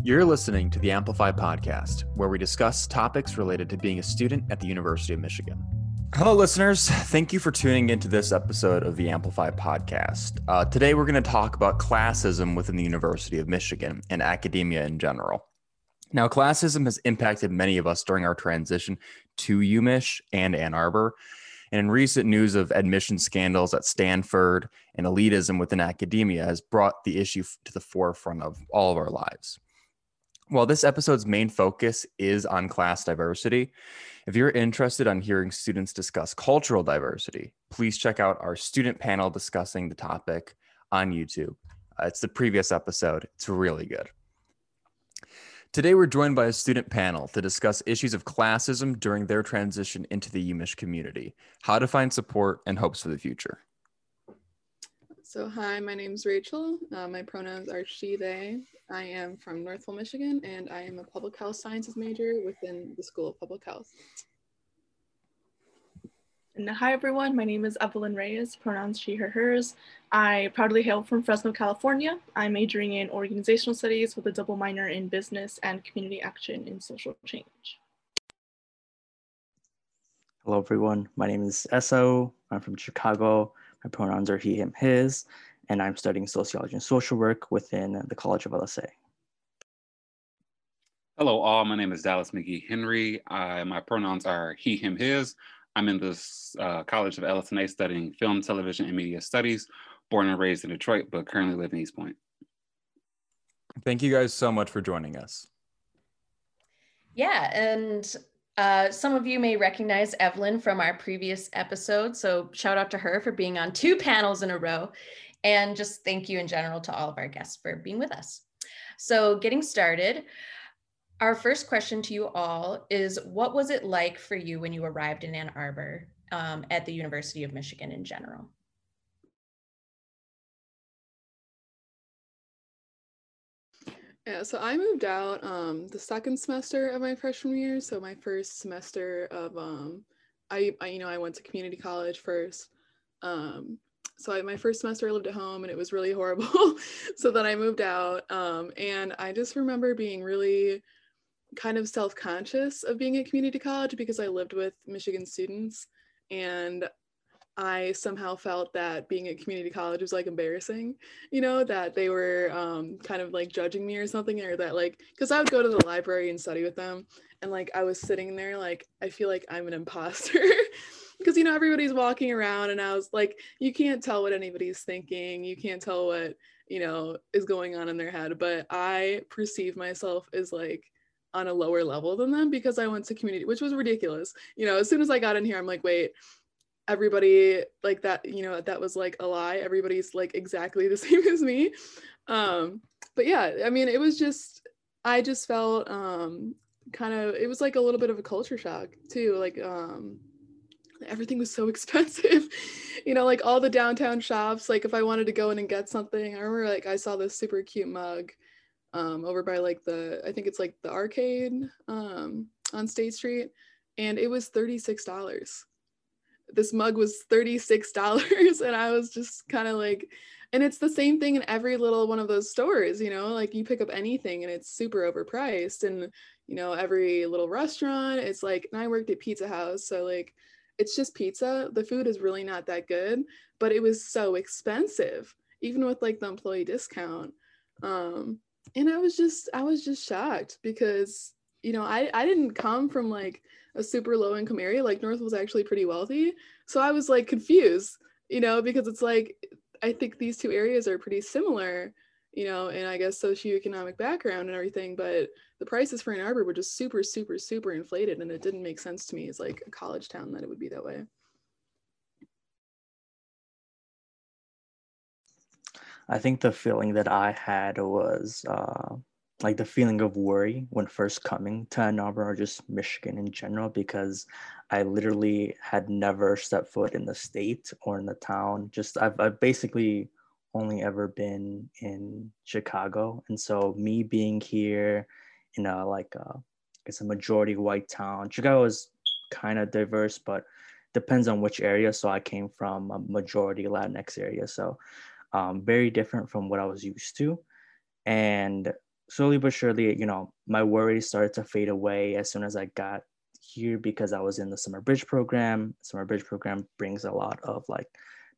You're listening to the Amplify podcast, where we discuss topics related to being a student at the University of Michigan. Hello, listeners. Thank you for tuning into this episode of the Amplify podcast. Uh, today, we're going to talk about classism within the University of Michigan and academia in general. Now, classism has impacted many of us during our transition to UMich and Ann Arbor. And in recent news of admission scandals at Stanford and elitism within academia has brought the issue to the forefront of all of our lives. While this episode's main focus is on class diversity, if you're interested on hearing students discuss cultural diversity, please check out our student panel discussing the topic on YouTube. Uh, it's the previous episode. It's really good. Today, we're joined by a student panel to discuss issues of classism during their transition into the UMich community, how to find support, and hopes for the future. So, hi, my name is Rachel. Uh, my pronouns are she, they. I am from Northville, Michigan, and I am a public health sciences major within the School of Public Health. And hi, everyone. My name is Evelyn Reyes, pronouns she, her, hers. I proudly hail from Fresno, California. I'm majoring in organizational studies with a double minor in business and community action in social change. Hello, everyone. My name is Esso. I'm from Chicago. My pronouns are he, him, his, and I'm studying sociology and social work within the College of LSA. Hello, all. My name is Dallas McGee Henry. I, my pronouns are he, him, his. I'm in the uh, College of LS&A studying film, television, and media studies. Born and raised in Detroit, but currently live in Eastpointe. Thank you guys so much for joining us. Yeah, and uh, some of you may recognize Evelyn from our previous episode. So shout out to her for being on two panels in a row. And just thank you in general to all of our guests for being with us. So getting started, our first question to you all is what was it like for you when you arrived in Ann Arbor um, at the University of Michigan in general? Yeah, so I moved out um, the second semester of my freshman year. So my first semester of um, I, I you know I went to community college first. Um, so I, my first semester I lived at home and it was really horrible. so then I moved out um, and I just remember being really kind of self-conscious of being at community college because I lived with Michigan students and I somehow felt that being at community college was like embarrassing, you know, that they were um, kind of like judging me or something, or that like, because I would go to the library and study with them, and like I was sitting there, like, I feel like I'm an imposter. because you know everybody's walking around and i was like you can't tell what anybody's thinking you can't tell what you know is going on in their head but i perceive myself as like on a lower level than them because i went to community which was ridiculous you know as soon as i got in here i'm like wait everybody like that you know that was like a lie. Everybody's like exactly the same as me. Um but yeah i mean it was just i just felt um kind of it was like a little bit of a culture shock too. Like um everything was so expensive. You know like all the downtown shops like if i wanted to go in and get something i remember like i saw this super cute mug um over by like the i think it's like the arcade um on state street and it was $36 this mug was $36 and i was just kind of like and it's the same thing in every little one of those stores you know like you pick up anything and it's super overpriced and you know every little restaurant it's like and i worked at pizza house so like it's just pizza the food is really not that good but it was so expensive even with like the employee discount um and i was just i was just shocked because you know i i didn't come from like a super low income area. Like North was actually pretty wealthy. So I was like confused, you know, because it's like I think these two areas are pretty similar, you know, and I guess socioeconomic background and everything, but the prices for Ann Arbor were just super, super, super inflated. And it didn't make sense to me as like a college town that it would be that way. I think the feeling that I had was uh, like the feeling of worry when first coming to Ann Arbor or just Michigan in general because I literally had never stepped foot in the state or in the town. Just I've, I've basically only ever been in Chicago, and so me being here in a like a, I guess a majority white town. Chicago is kind of diverse, but depends on which area. So I came from a majority Latinx area, so um, very different from what I was used to, and slowly but surely, you know, my worries started to fade away as soon as I got here because I was in the summer bridge program. Summer bridge program brings a lot of like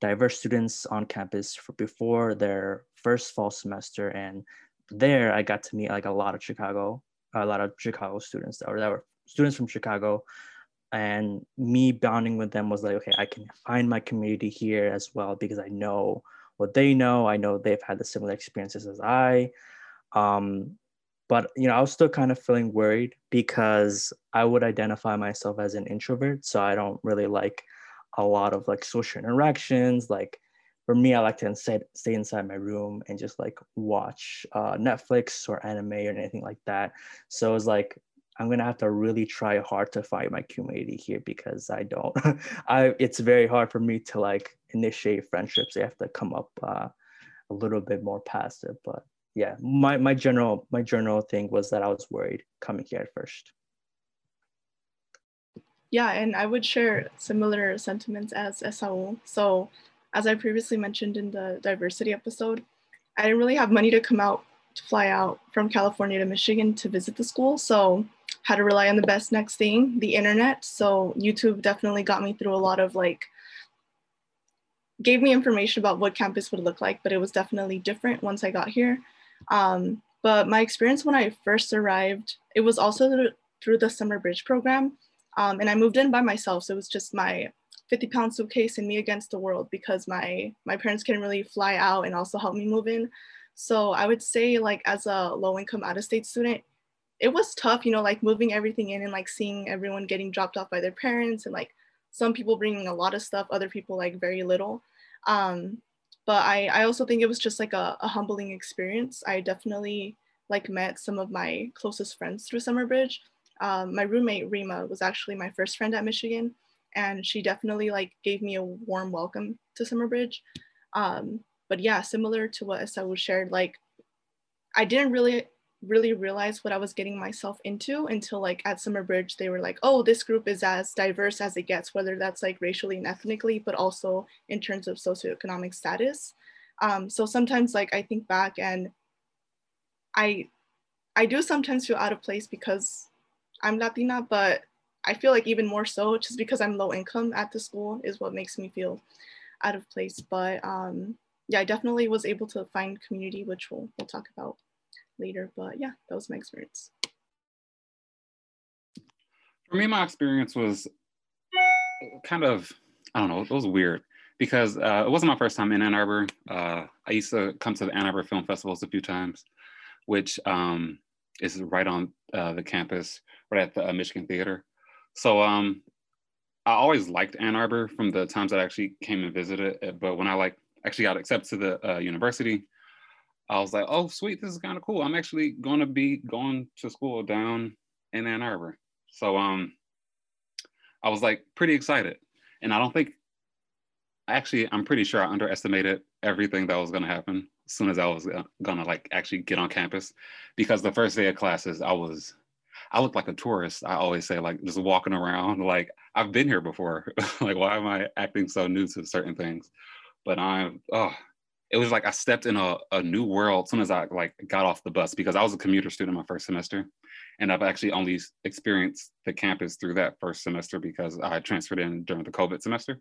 diverse students on campus for before their first fall semester. And there I got to meet like a lot of Chicago, a lot of Chicago students that were, that were students from Chicago. And me bonding with them was like, okay, I can find my community here as well because I know what they know. I know they've had the similar experiences as I. Um, but you know, I was still kind of feeling worried because I would identify myself as an introvert, so I don't really like a lot of like social interactions. Like for me, I like to instead stay inside my room and just like watch uh, Netflix or anime or anything like that. So it's like I'm gonna have to really try hard to find my community here because I don't. I it's very hard for me to like initiate friendships. I have to come up uh, a little bit more passive, but yeah, my my general my general thing was that I was worried coming here at first. Yeah, and I would share similar sentiments as Esau. So, as I previously mentioned in the diversity episode, I didn't really have money to come out to fly out from California to Michigan to visit the school. So, had to rely on the best next thing, the internet. So, YouTube definitely got me through a lot of like gave me information about what campus would look like, but it was definitely different once I got here. Um, but my experience when I first arrived, it was also through the summer bridge program. Um, and I moved in by myself. So it was just my 50 pound suitcase and me against the world because my, my parents couldn't really fly out and also help me move in. So I would say like as a low income out of state student, it was tough, you know, like moving everything in and like seeing everyone getting dropped off by their parents and like some people bringing a lot of stuff, other people like very little. Um, but I, I also think it was just like a, a humbling experience. I definitely like met some of my closest friends through Summer Bridge. Um, my roommate Rima was actually my first friend at Michigan, and she definitely like gave me a warm welcome to Summer Bridge. Um, but yeah, similar to what Esau shared, like I didn't really really realize what I was getting myself into until like at Summer Bridge, they were like, oh, this group is as diverse as it gets, whether that's like racially and ethnically, but also in terms of socioeconomic status. Um, so sometimes like I think back and I I do sometimes feel out of place because I'm Latina, but I feel like even more so just because I'm low income at the school is what makes me feel out of place. But um, yeah, I definitely was able to find community, which we'll, we'll talk about later. But yeah, that was my experience. For me, my experience was kind of, I don't know, it was weird because uh, it wasn't my first time in Ann Arbor. Uh, I used to come to the Ann Arbor Film Festivals a few times, which um, is right on uh, the campus, right at the uh, Michigan Theater. So um, I always liked Ann Arbor from the times that I actually came and visited. But when I like actually got accepted to the uh, university, I was like, oh, sweet, this is kind of cool. I'm actually going to be going to school down in Ann Arbor. So um, I was like pretty excited. And I don't think, actually, I'm pretty sure I underestimated everything that was going to happen as soon as I was going to like actually get on campus. Because the first day of classes, I was, I looked like a tourist. I always say, like, just walking around, like, I've been here before. like, why am I acting so new to certain things? But I'm, oh, it was like I stepped in a, a new world as soon as I like got off the bus because I was a commuter student my first semester. And I've actually only experienced the campus through that first semester because I transferred in during the COVID semester.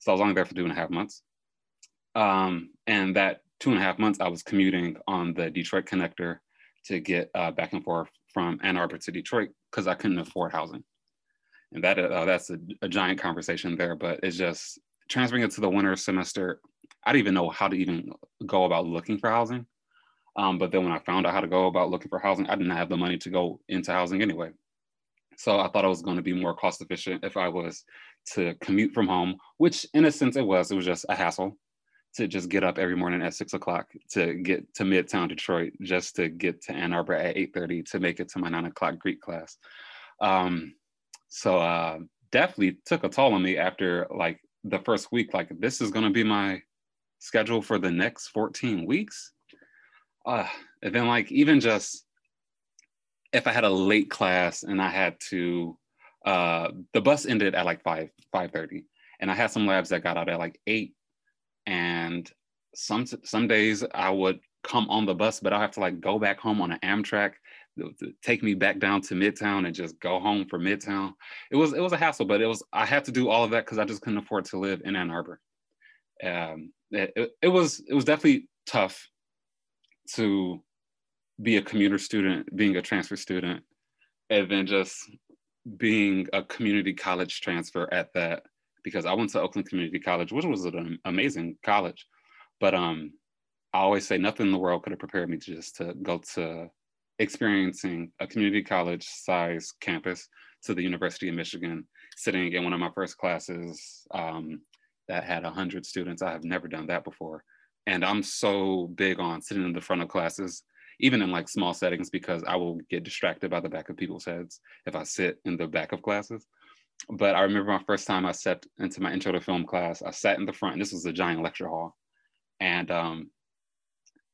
So I was only there for two and a half months. Um, and that two and a half months, I was commuting on the Detroit connector to get uh, back and forth from Ann Arbor to Detroit because I couldn't afford housing. And that uh, that's a, a giant conversation there, but it's just transferring it to the winter semester I didn't even know how to even go about looking for housing. Um, but then when I found out how to go about looking for housing, I didn't have the money to go into housing anyway. So I thought it was going to be more cost efficient if I was to commute from home, which in a sense it was. It was just a hassle to just get up every morning at six o'clock to get to Midtown Detroit just to get to Ann Arbor at eight thirty to make it to my nine o'clock Greek class. Um, so uh, definitely took a toll on me after like the first week. Like this is going to be my schedule for the next 14 weeks. Uh, and then like even just if I had a late class and I had to, uh, the bus ended at like 5, 5.30 and I had some labs that got out at like eight. And some, some days I would come on the bus, but I'll have to like go back home on an Amtrak, take me back down to Midtown and just go home for Midtown. It was it was a hassle, but it was I had to do all of that because I just couldn't afford to live in Ann Arbor. Um, it, it, was it was definitely tough to be a commuter student, being a transfer student, and then just being a community college transfer at that because I went to Oakland Community College, which was an amazing college. But um, I always say nothing in the world could have prepared me to just to go to experiencing a community college size campus to the University of Michigan, sitting in one of my first classes um, that had 100 students. I have never done that before. And I'm so big on sitting in the front of classes, even in like small settings, because I will get distracted by the back of people's heads if I sit in the back of classes. But I remember my first time I stepped into my intro to film class, I sat in the front, this was a giant lecture hall. And um,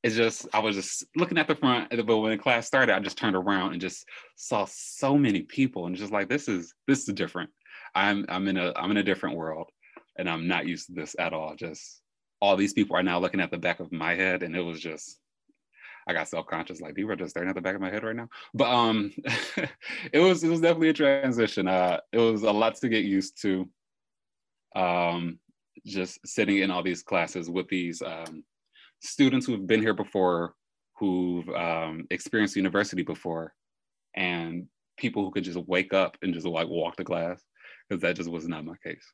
it's just, I was just looking at the front, but when the class started, I just turned around and just saw so many people, and just like, this is this is different. I'm I'm in a I'm in a different world, and I'm not used to this at all. Just all these people are now looking at the back of my head, and it was just I got self-conscious, like people are just staring at the back of my head right now. But um it was it was definitely a transition. Uh it was a lot to get used to. Um just sitting in all these classes with these um, students who've been here before, who've um, experienced university before, and people who could just wake up and just like walk to class, because that just was not my case.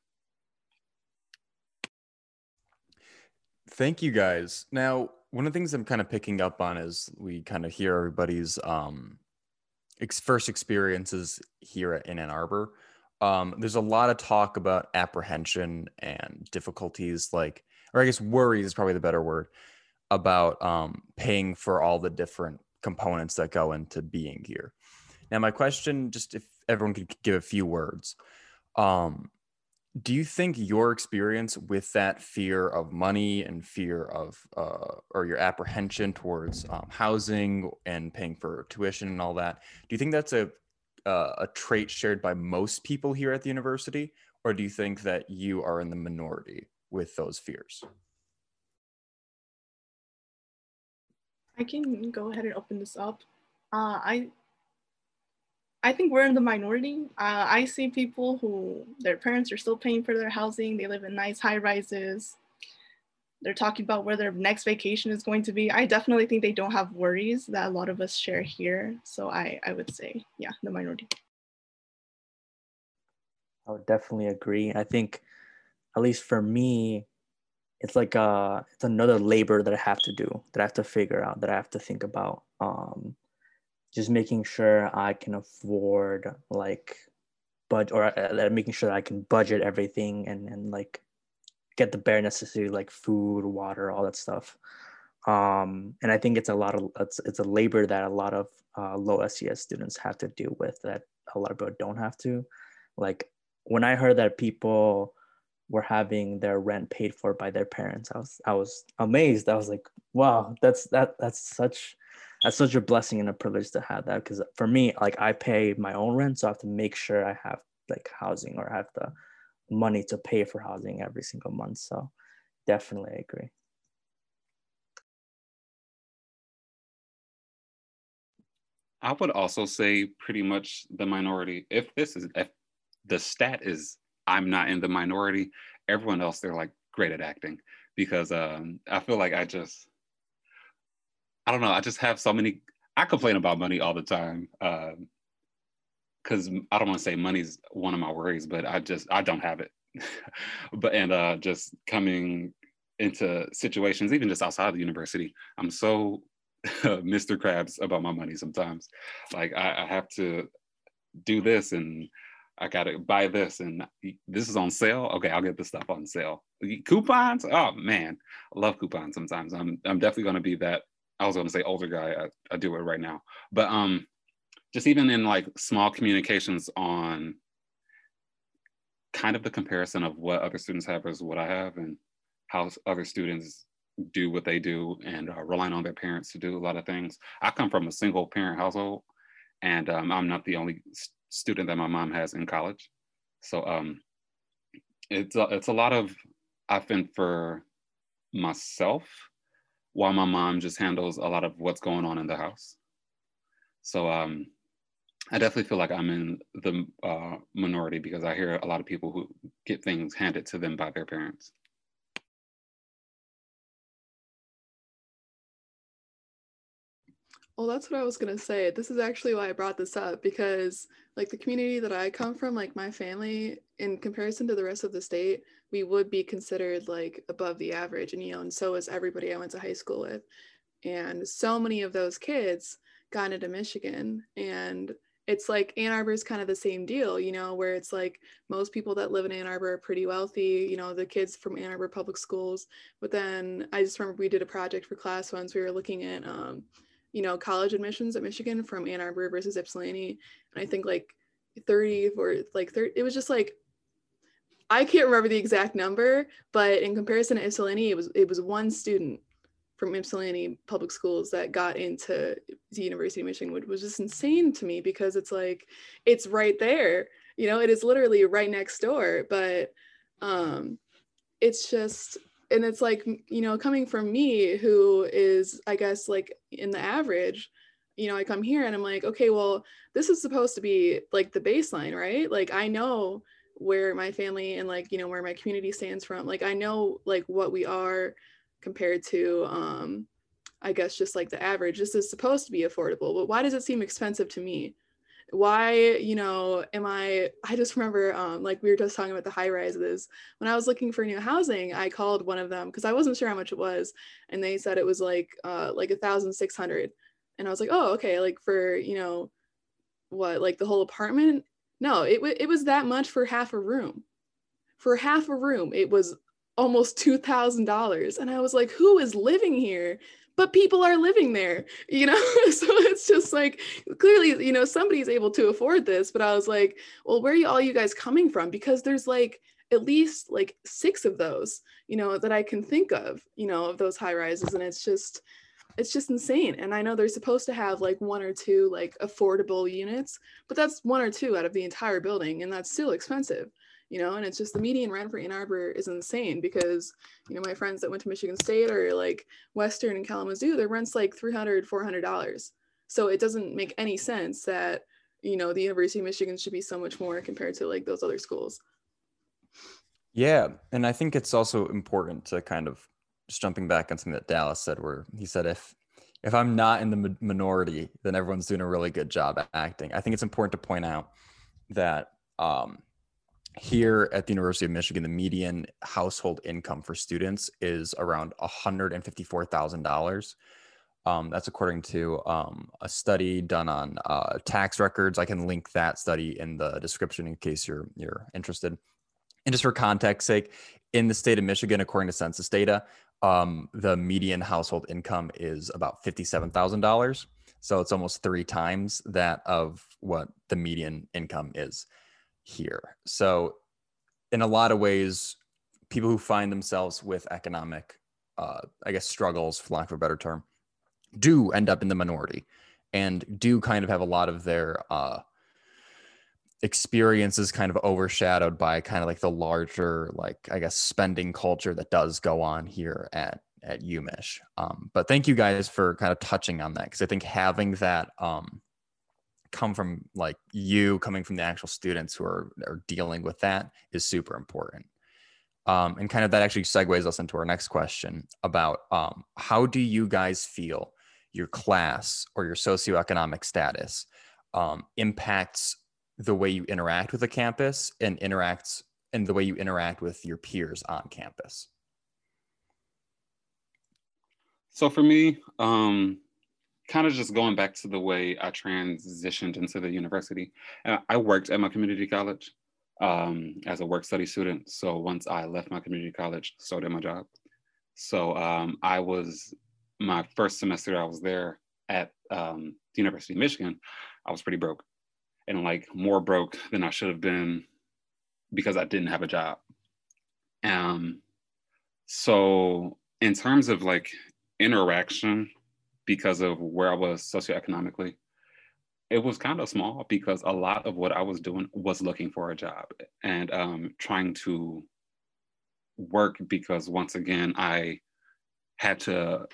Thank you guys. Now, one of the things I'm kind of picking up on is we kind of hear everybody's um, ex- first experiences here in Ann Arbor. Um, there's a lot of talk about apprehension and difficulties, like, or I guess worries is probably the better word, about um, paying for all the different components that go into being here. Now, my question, just if everyone could give a few words, um, do you think your experience with that fear of money and fear of uh, or your apprehension towards um, housing and paying for tuition and all that do you think that's a uh, a trait shared by most people here at the university? Or do you think that you are in the minority with those fears? I can go ahead and open this up. Uh, i I think we're in the minority. Uh, I see people who their parents are still paying for their housing. They live in nice high rises. They're talking about where their next vacation is going to be. I definitely think they don't have worries that a lot of us share here. So I, I would say, yeah, the minority. I would definitely agree. I think, at least for me, it's like uh it's another labor that I have to do, that I have to figure out, that I have to think about. Um, just making sure I can afford like but or uh, making sure that I can budget everything and and like get the bare necessary like food, water, all that stuff. Um, and I think it's a lot of it's it's a labor that a lot of uh, low SES students have to deal with that a lot of people don't have to. Like when I heard that people were having their rent paid for by their parents, I was I was amazed. I was like, wow, that's that that's such that's such a blessing and a privilege to have that because for me like i pay my own rent so i have to make sure i have like housing or I have the money to pay for housing every single month so definitely agree. I would also say pretty much the minority if this is if the stat is i'm not in the minority everyone else they're like great at acting because um, i feel like i just I don't know. I just have so many. I complain about money all the time because um, I don't want to say money's one of my worries, but I just I don't have it. but and uh, just coming into situations, even just outside the university, I'm so Mr. Krabs about my money sometimes. Like I, I have to do this and I gotta buy this and this is on sale. Okay, I'll get the stuff on sale. Coupons? Oh man, I love coupons sometimes. I'm I'm definitely gonna be that I was going to say older guy. I, I do it right now, but um, just even in like small communications on kind of the comparison of what other students have versus what I have, and how other students do what they do and relying on their parents to do a lot of things. I come from a single parent household, and um, I'm not the only student that my mom has in college. So um, it's a, it's a lot of I think for myself while my mom just handles a lot of what's going on in the house. So um, I definitely feel like I'm in the uh, minority because I hear a lot of people who get things handed to them by their parents. Well, that's what I was gonna say. This is actually why I brought this up because, like, the community that I come from, like my family, in comparison to the rest of the state, we would be considered like above the average, and you know, and so is everybody I went to high school with, and so many of those kids got into Michigan, and it's like Ann Arbor is kind of the same deal, you know, where it's like most people that live in Ann Arbor are pretty wealthy, you know, the kids from Ann Arbor public schools. But then I just remember we did a project for class once. We were looking at um, you know, college admissions at Michigan from Ann Arbor versus Ypsilanti. And I think like 30 or like 30, it was just like, I can't remember the exact number, but in comparison to Ypsilanti, it was, it was one student from Ypsilanti public schools that got into the University of Michigan, which was just insane to me because it's like, it's right there, you know, it is literally right next door, but um, it's just, and it's like you know coming from me who is i guess like in the average you know i come here and i'm like okay well this is supposed to be like the baseline right? Like i know where my family and like you know where my community stands from. Like i know like what we are compared to um i guess just like the average. This is supposed to be affordable but why does it seem expensive to me why you know am i i just remember um, like we were just talking about the high rises. When i was looking for new housing i called one of them because i wasn't sure how much it was and they said it was like uh like a thousand six hundred. And i was like oh okay like for you know what like the whole apartment? No it, w- it was that much for half a room. For half a room it was almost $2000 and i was like who is living here but people are living there you know? So it's just like clearly you know somebody's able to afford this but i was like well where are you all you guys coming from? Because there's like at least like six of those you know that i can think of you know of those high rises and it's just it's just insane. And i know they're supposed to have like one or two like affordable units but that's one or two out of the entire building and that's still expensive you know and it's just the median rent for ann arbor is insane because you know my friends that went to michigan state or like western and kalamazoo their rent's like 300 400 dollars. So it doesn't make any sense that you know the university of michigan should be so much more compared to like those other schools. Yeah and i think it's also important to kind of just jumping back on something that dallas said where he said if if i'm not in the minority then everyone's doing a really good job acting. I think it's important to point out that um, here at the University of Michigan, the median household income for students is around $154,000. Um, that's according to um, a study done on uh, tax records. I can link that study in the description in case you're you're interested. And just for context sake, in the state of Michigan, according to census data, um, the median household income is about fifty-seven thousand dollars. So it's almost three times that of what the median income is here. So, in a lot of ways, people who find themselves with economic, uh, I guess, struggles, for lack of a better term, do end up in the minority and do kind of have a lot of their uh, experiences kind of overshadowed by kind of like the larger, like, I guess, spending culture that does go on here at at UMich. Um, but thank you guys for kind of touching on that because I think having that um, come from like you coming from the actual students who are, are dealing with that is super important. Um, and kind of that actually segues us into our next question about um, how do you guys feel your class or your socioeconomic status um, impacts the way you interact with the campus and interacts and the way you interact with your peers on campus? So for me, um, kind of just going back to the way I transitioned into the university. Uh, I worked at my community college um, as a work study student. So once I left my community college, so did my job. So um, I was, my first semester I was there at um, the University of Michigan, I was pretty broke and like more broke than I should have been because I didn't have a job. Um, so in terms of like interaction because of where I was socioeconomically, it was kind of small because a lot of what I was doing was looking for a job and um, trying to work because once again, I had to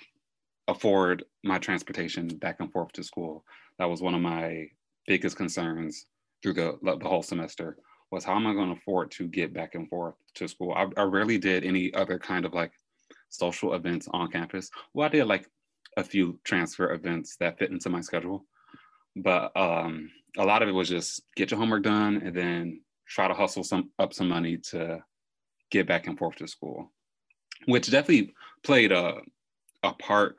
afford my transportation back and forth to school. That was one of my biggest concerns through the, the whole semester was how am I going to afford to get back and forth to school? I, I rarely did any other kind of like social events on campus. Well, I did like a few transfer events that fit into my schedule, but um, a lot of it was just get your homework done and then try to hustle some up some money to get back and forth to school, which definitely played a a part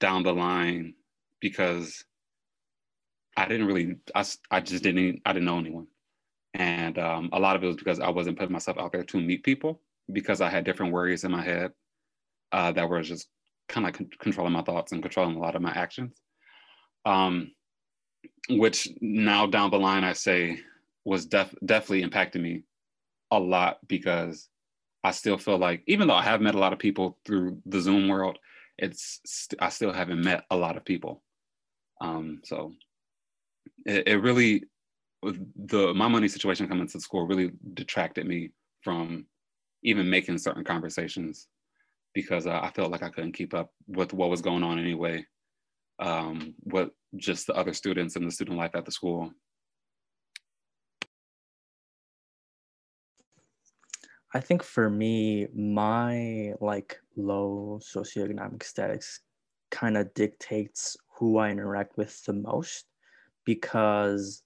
down the line because I didn't really I, I just didn't I didn't know anyone. And um, a lot of it was because I wasn't putting myself out there to meet people because I had different worries in my head uh, that were just kind of con- controlling my thoughts and controlling a lot of my actions. Um, which now down the line, I say was def- definitely impacting me a lot because I still feel like, even though I have met a lot of people through the Zoom world, it's st- I still haven't met a lot of people. Um, so it, it really the my money situation coming to school really detracted me from even making certain conversations because uh, I felt like I couldn't keep up with what was going on anyway, um, with just the other students and the student life at the school. I think for me, my like low socioeconomic status kind of dictates who I interact with the most because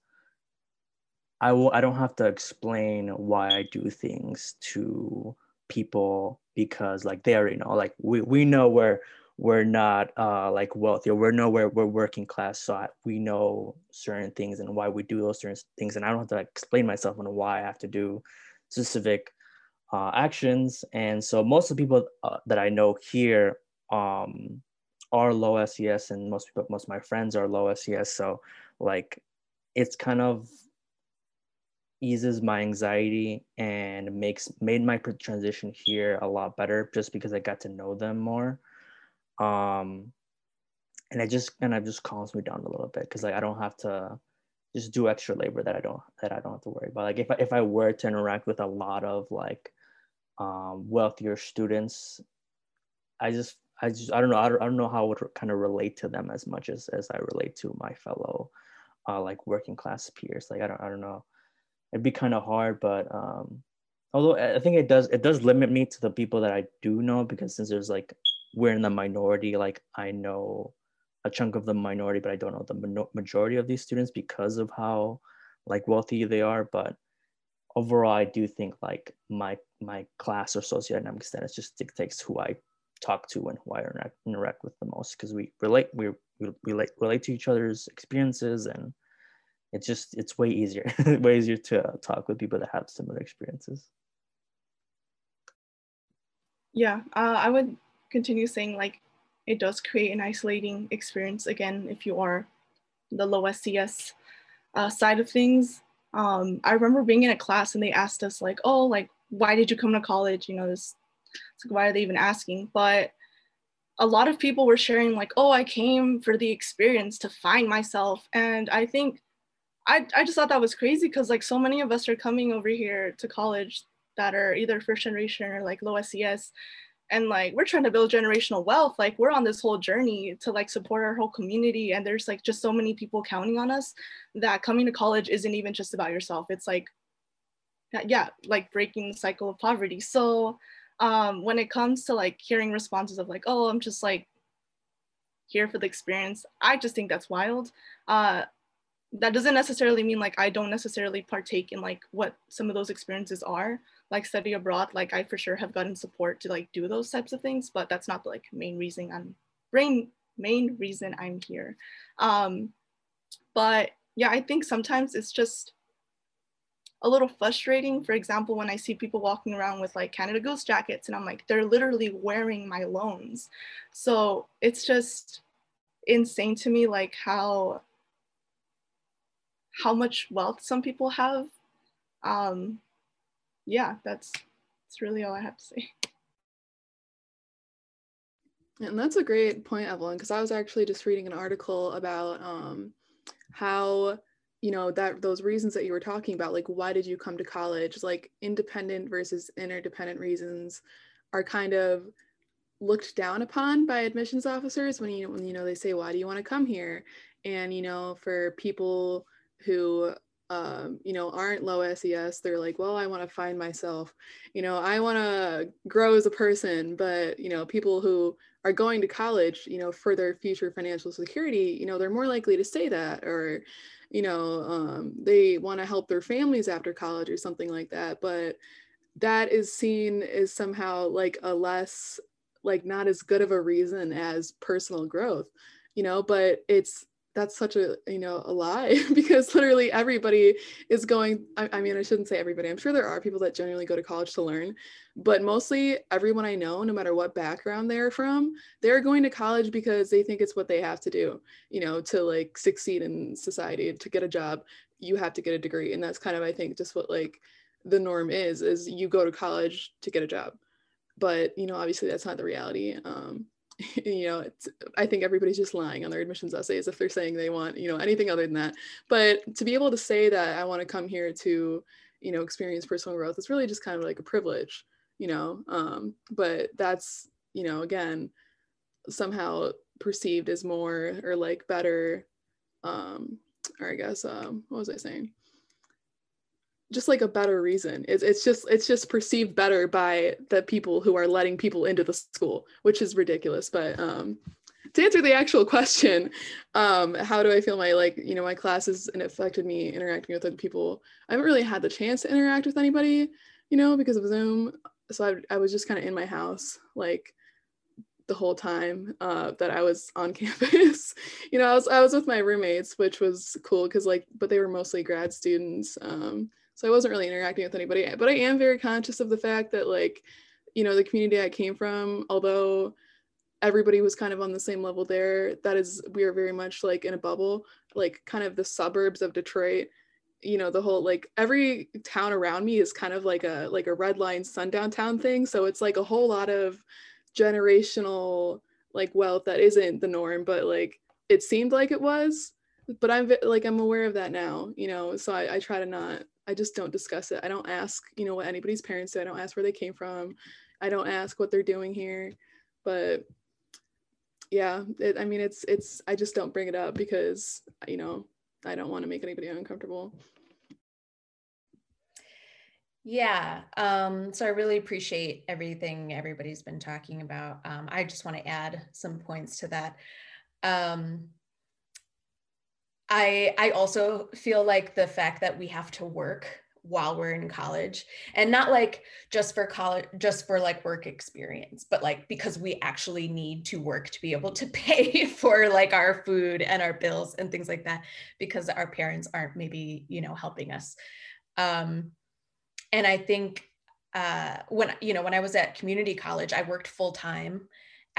I will I don't have to explain why I do things to people because like they already know like we, we know we're we're not uh like wealthy or we're nowhere we're working class so I, we know certain things and why we do those certain things and I don't have to like, explain myself on why I have to do specific uh, actions. And so most of the people uh, that I know here um are low SES and most people most of my friends are low SES so like it's kind of eases my anxiety and makes made my transition here a lot better just because I got to know them more. Um, and it just kind of just calms me down a little bit because like I don't have to just do extra labor that I don't that I don't have to worry about. Like if I, if I were to interact with a lot of like um, wealthier students, I just I just I don't know I don't, I don't know how I would kind of relate to them as much as as I relate to my fellow uh, like working class peers. Like I don't I don't know it'd be kind of hard but um although i think it does it does limit me to the people that i do know because since there's like we're in the minority like i know a chunk of the minority but i don't know the majority of these students because of how like wealthy they are but overall i do think like my my class or socioeconomic status just dictates who i talk to and who i interact, interact with the most because we relate we, we relate relate to each other's experiences and it's just it's way easier way easier to uh, talk with people that have similar experiences. Yeah uh, i would continue saying like it does create an isolating experience again if you are the low SES uh, side of things. Um, i remember being in a class and they asked us like oh like why did you come to college? You know this like, why are they even asking? But a lot of people were sharing like oh i came for the experience to find myself. And i think I, I just thought that was crazy because like so many of us are coming over here to college that are either first generation or like low SES and like we're trying to build generational wealth. Like we're on this whole journey to like support our whole community. And there's like just so many people counting on us that coming to college isn't even just about yourself. It's like yeah like breaking the cycle of poverty. So um when it comes to like hearing responses of like oh i'm just like here for the experience i just think that's wild. Uh that doesn't necessarily mean like I don't necessarily partake in like what some of those experiences are, like study abroad. Like I for sure have gotten support to like do those types of things, but that's not the like main reason I'm brain main reason I'm here. Um, but yeah, I think sometimes it's just a little frustrating. For example, when I see people walking around with like Canada Goose jackets, and I'm like, they're literally wearing my loans. So it's just insane to me, like how how much wealth some people have. Um, yeah, that's that's really all I have to say. And that's a great point, Evelyn, because I was actually just reading an article about um, how you know that those reasons that you were talking about, like why did you come to college, like independent versus interdependent reasons, are kind of looked down upon by admissions officers when you when you know they say why do you want to come here and you know for people who um, you know aren't low ses they're like well i want to find myself. You know i want to grow as a person but you know people who are going to college you know for their future financial security you know they're more likely to say that or you know um, they want to help their families after college or something like that but that is seen as somehow like a less like not as good of a reason as personal growth you know but it's that's such a you know a lie because literally everybody is going I, I, mean i shouldn't say everybody i'm sure there are people that genuinely go to college to learn but mostly everyone i know no matter what background they're from they're going to college because they think it's what they have to do you know to like succeed in society to get a job you have to get a degree and that's kind of i think just what like the norm is is you go to college to get a job but you know obviously that's not the reality um, you know i think everybody's just lying on their admissions essays if they're saying they want you know anything other than that. But to be able to say that i want to come here to you know experience personal growth is really just kind of like a privilege you know um, but that's you know again somehow perceived as more or like better um or i guess um what was i saying just like a better reason. It's it's just it's just perceived better by the people who are letting people into the school, which is ridiculous. But um, to answer the actual question, um, how do I feel my like you know my classes and affected me interacting with other people? I haven't really had the chance to interact with anybody, you know, because of Zoom. So I, I was just kind of in my house like the whole time uh, that I was on campus. you know, I was I was with my roommates, which was cool because like, but they were mostly grad students. Um, so I wasn't really interacting with anybody, but I am very conscious of the fact that like, you know, the community I came from, although everybody was kind of on the same level there, that is, we are very much like in a bubble, like kind of the suburbs of Detroit you know the whole like every town around me is kind of like a like a red line sundown town thing. So it's like a whole lot of generational like wealth that isn't the norm but like it seemed like it was. But i'm like i'm aware of that now you know so I, I try to not I just don't discuss it. I don't ask, you know, what anybody's parents do. I don't ask where they came from. I don't ask what they're doing here. But yeah, it, I mean, it's, it's, I just don't bring it up because, you know, I don't want to make anybody uncomfortable. Yeah. Um, so I really appreciate everything everybody's been talking about. Um, I just want to add some points to that. Um, I I also feel like the fact that we have to work while we're in college and not like just for college just for like work experience but like because we actually need to work to be able to pay for like our food and our bills and things like that because our parents aren't maybe you know helping us. Um and i think uh when you know when i was at community college i worked full time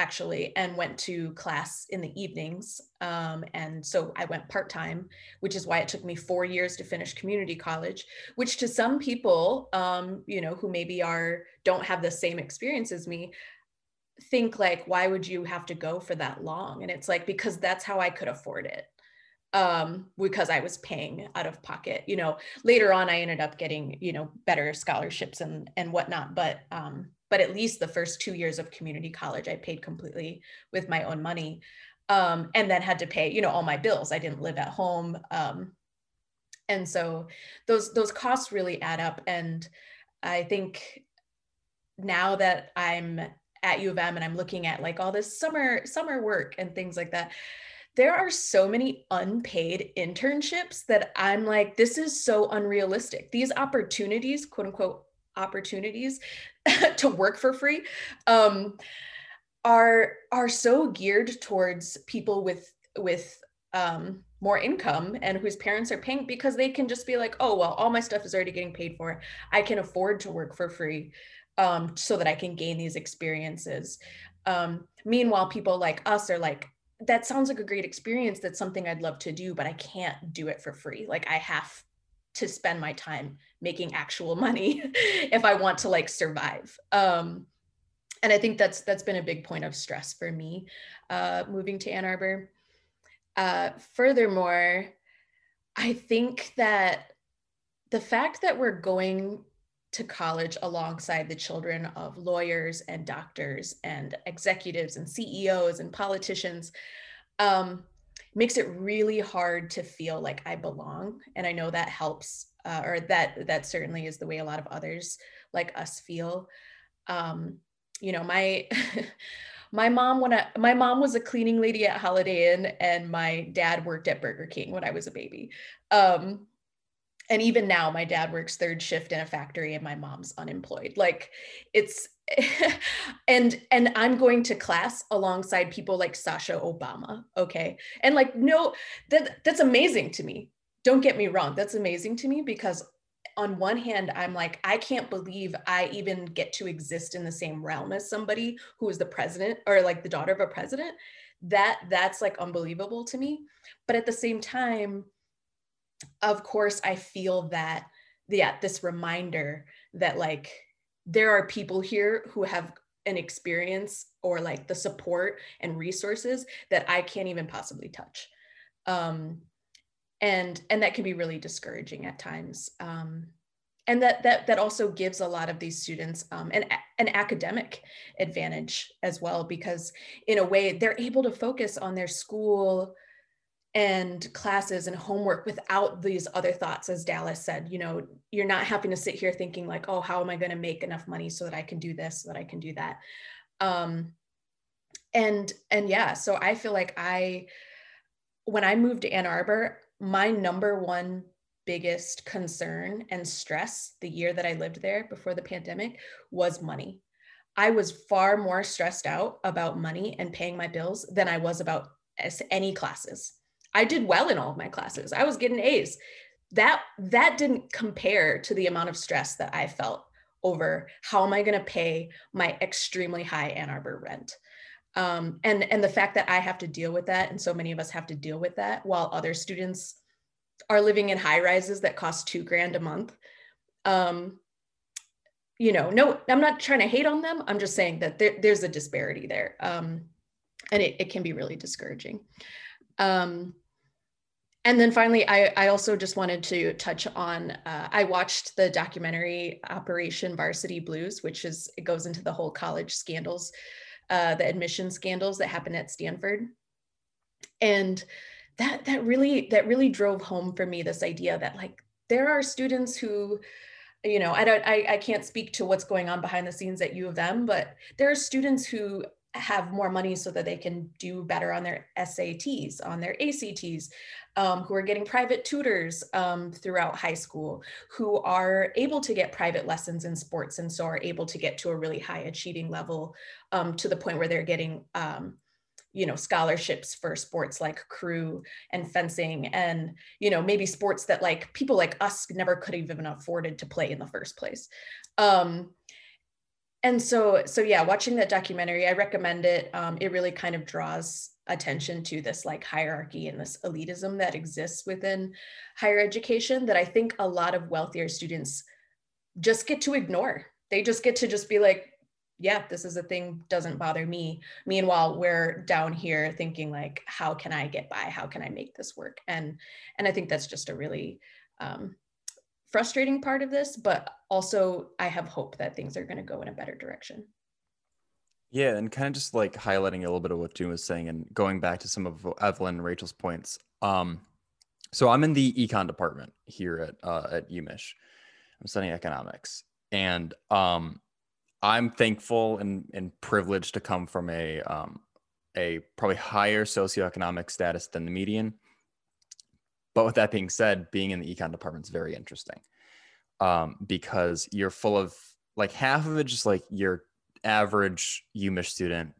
actually and went to class in the evenings um, and so i went part-time which is why it took me four years to finish community college which to some people um, you know who maybe are don't have the same experience as me think like why would you have to go for that long? And it's like because that's how i could afford it um because i was paying out of pocket. You know later on i ended up getting you know better scholarships and and whatnot but um but at least the first two years of community college, I paid completely with my own money. Um, and then had to pay, you know, all my bills. I didn't live at home. Um, and so those those costs really add up. And I think now that I'm at U of M and I'm looking at like all this summer summer work and things like that, there are so many unpaid internships that I'm like, this is so unrealistic. These opportunities, quote unquote, opportunities to work for free um, are are so geared towards people with with um, more income and whose parents are paying because they can just be like, oh well, all my stuff is already getting paid for. I can afford to work for free um, so that I can gain these experiences. Um, meanwhile, people like us are like, that sounds like a great experience. That's something I'd love to do, but I can't do it for free. Like I have to spend my time making actual money if I want to like survive. Um, and I think that's that's been a big point of stress for me uh, moving to Ann Arbor. Uh, furthermore, I think that the fact that we're going to college alongside the children of lawyers and doctors and executives and CEOs and politicians um, makes it really hard to feel like I belong. And I know that helps, uh, or that that certainly is the way a lot of others like us feel. Um, you know, my my mom when I, my mom was a cleaning lady at Holiday Inn, and my dad worked at Burger King when I was a baby. Um, and even now my dad works third shift in a factory and my mom's unemployed like it's and and i'm going to class alongside people like sasha obama okay and like no that that's amazing to me don't get me wrong that's amazing to me because on one hand i'm like i can't believe i even get to exist in the same realm as somebody who is the president or like the daughter of a president. That that's like unbelievable to me. But at the same time of course i feel that yeah this reminder that like there are people here who have an experience or like the support and resources that i can't even possibly touch. Um and and that can be really discouraging at times um and that that that also gives a lot of these students um, an, an academic advantage as well because in a way they're able to focus on their school and classes and homework without these other thoughts as dallas said you know you're not having to sit here thinking like oh how am i going to make enough money so that i can do this so that i can do that? Um and and yeah so i feel like i when i moved to ann arbor my number one biggest concern and stress the year that i lived there before the pandemic was money i was far more stressed out about money and paying my bills than i was about any classes I did well in all of my classes. I was getting A's. That that didn't compare to the amount of stress that I felt over how am I going to pay my extremely high Ann Arbor rent. Um, and and the fact that I have to deal with that, and so many of us have to deal with that, while other students are living in high rises that cost two grand a month. Um, you know, no, I'm not trying to hate on them. I'm just saying that there, there's a disparity there, um, and it, it can be really discouraging. Um, and then finally, I, I also just wanted to touch on, uh, I watched the documentary Operation Varsity Blues, which is, it goes into the whole college scandals, uh, the admission scandals that happened at Stanford. And that, that really, that really drove home for me this idea that like, there are students who, you know, I don't, I, I can't speak to what's going on behind the scenes at U of M, but there are students who have more money so that they can do better on their SATs, on their ACTs, um, who are getting private tutors um, throughout high school, who are able to get private lessons in sports and so are able to get to a really high achieving level um, to the point where they're getting um, you know scholarships for sports like crew and fencing and you know maybe sports that like people like us never could have even afforded to play in the first place. Um, and so so yeah watching that documentary i recommend it. Um, it really kind of draws attention to this like hierarchy and this elitism that exists within higher education that i think a lot of wealthier students just get to ignore. They just get to just be like yeah this is a thing doesn't bother me. Meanwhile we're down here thinking like how can i get by? How can i make this work? And and i think that's just a really um, frustrating part of this, but also I have hope that things are going to go in a better direction. Yeah, and kind of just like highlighting a little bit of what June was saying and going back to some of Evelyn and Rachel's points. Um, so I'm in the econ department here at uh, at UMich. I'm studying economics, and um, I'm thankful and, and privileged to come from a um, a probably higher socioeconomic status than the median. But with that being said, being in the econ department is very interesting um, because you're full of like half of it just like your average UMich student,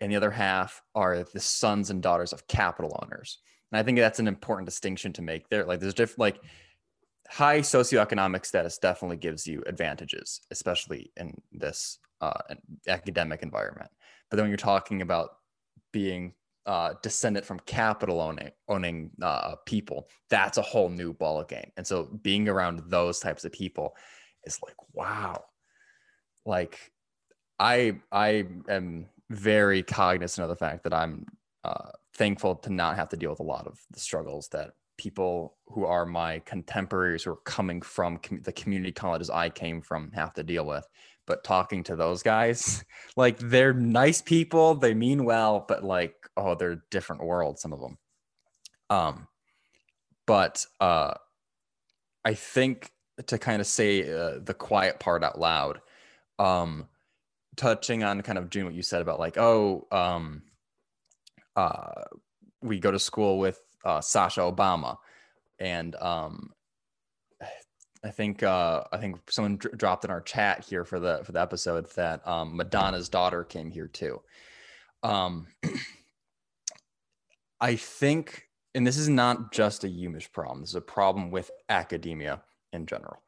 and the other half are the sons and daughters of capital owners. And I think that's an important distinction to make there. Like there's different like high socioeconomic status definitely gives you advantages, especially in this uh, academic environment. But then when you're talking about being uh, descendant from capital owning owning uh, people, that's a whole new ball game. And so being around those types of people is like, wow, like I I am very cognizant of the fact that I'm uh, thankful to not have to deal with a lot of the struggles that people who are my contemporaries who are coming from com- the community colleges I came from have to deal with. But talking to those guys, like they're nice people, they mean well, but like, oh, they're a different worlds, some of them. Um, but uh, I think to kind of say uh, the quiet part out loud, um, touching on kind of June, what you said about like, oh, um, uh, we go to school with uh, Sasha Obama, and um, I think uh, I think someone dropped in our chat here for the for the episode that um, Madonna's daughter came here too. Um, I think, and this is not just a UMich problem. This is a problem with academia in general.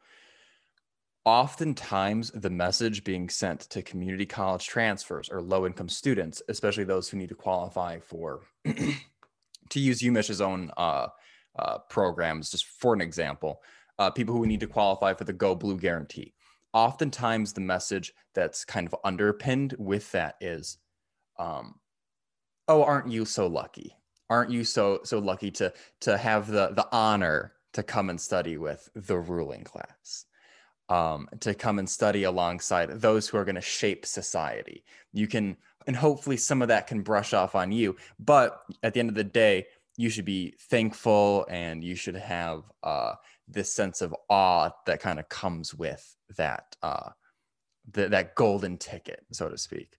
Oftentimes, the message being sent to community college transfers or low income students, especially those who need to qualify for to use UMich's own uh, uh, programs, just for an example, uh, people who need to qualify for the Go Blue guarantee. Oftentimes, the message that's kind of underpinned with that is, um, "Oh, aren't you so lucky? Aren't you so so lucky to to have the the honor to come and study with the ruling class?" Um, to come and study alongside those who are going to shape society. You can and hopefully some of that can brush off on you but at the end of the day you should be thankful and you should have uh, this sense of awe that kind of comes with that uh, the, that golden ticket so to speak.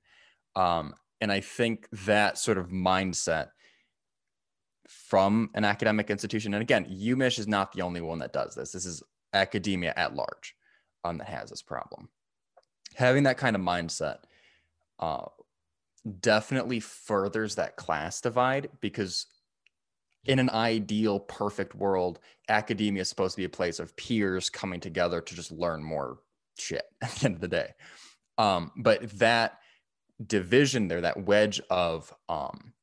Um, and i think that sort of mindset from an academic institution and again umich is not the only one that does this. This is academia at large um, that has this problem. Having that kind of mindset uh, definitely furthers that class divide because in an ideal perfect world academia is supposed to be a place of peers coming together to just learn more shit at the end of the day. Um, but that division there that wedge of um,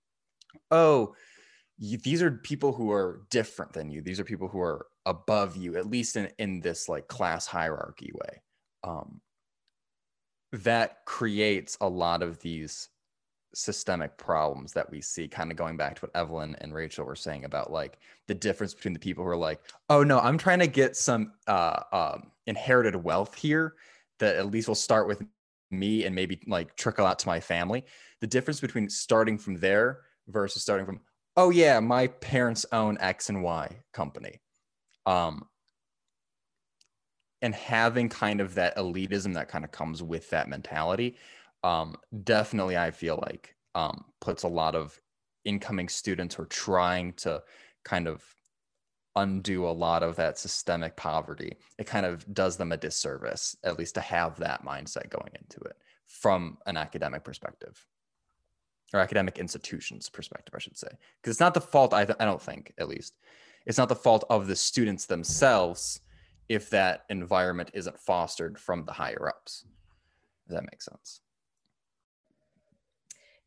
oh you, these are people who are different than you. These are people who are above you at least in, in this like class hierarchy way. Um, that creates a lot of these systemic problems that we see kind of going back to what evelyn and rachel were saying about like the difference between the people who are like oh no i'm trying to get some uh, um, inherited wealth here that at least will start with me and maybe like trickle out to my family. The difference between starting from there versus starting from oh yeah my parents own x and y company um and having kind of that elitism that kind of comes with that mentality um, definitely I feel like um, puts a lot of incoming students who are trying to kind of undo a lot of that systemic poverty. It kind of does them a disservice, at least to have that mindset going into it from an academic perspective or academic institutions perspective, I should say. Because it's not the fault, I, th- I don't think, at least, it's not the fault of the students themselves if that environment isn't fostered from the higher ups. Does that make sense?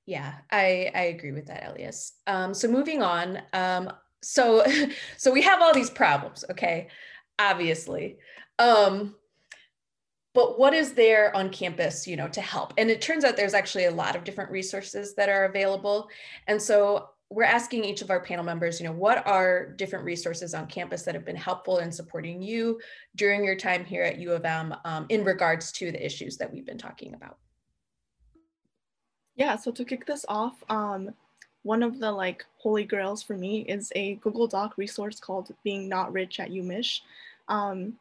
Yeah, I, I agree with that, Elias. Um, so moving on. Um, so so we have all these problems, okay? Obviously. Um, but what is there on campus, you know, to help? And it turns out there's actually a lot of different resources that are available. And so we're asking each of our panel members, you know, what are different resources on campus that have been helpful in supporting you during your time here at U of M um, in regards to the issues that we've been talking about? Yeah, so to kick this off, um, one of the like holy grails for me is a Google Doc resource called Being Not Rich at UMich. Um,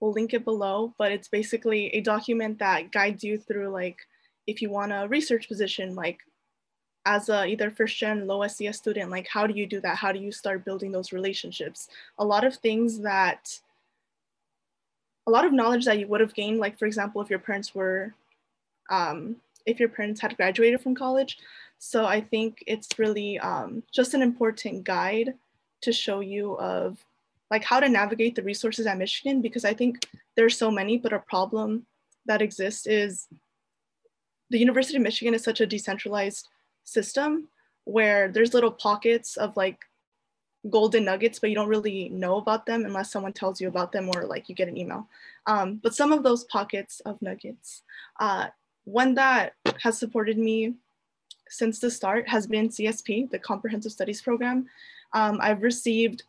we'll link it below, but it's basically a document that guides you through like if you want a research position, like as a either first gen low SES student, like how do you do that? How do you start building those relationships? A lot of things that, a lot of knowledge that you would have gained, like for example, if your parents were um, if your parents had graduated from college. So I think it's really um, just an important guide to show you of like how to navigate the resources at Michigan because I think there's so many, but a problem that exists is the University of Michigan is such a decentralized system where there's little pockets of like golden nuggets, but you don't really know about them unless someone tells you about them or like you get an email. Um, but some of those pockets of nuggets uh, one that has supported me since the start has been CSP, the Comprehensive Studies Program. Um, I've received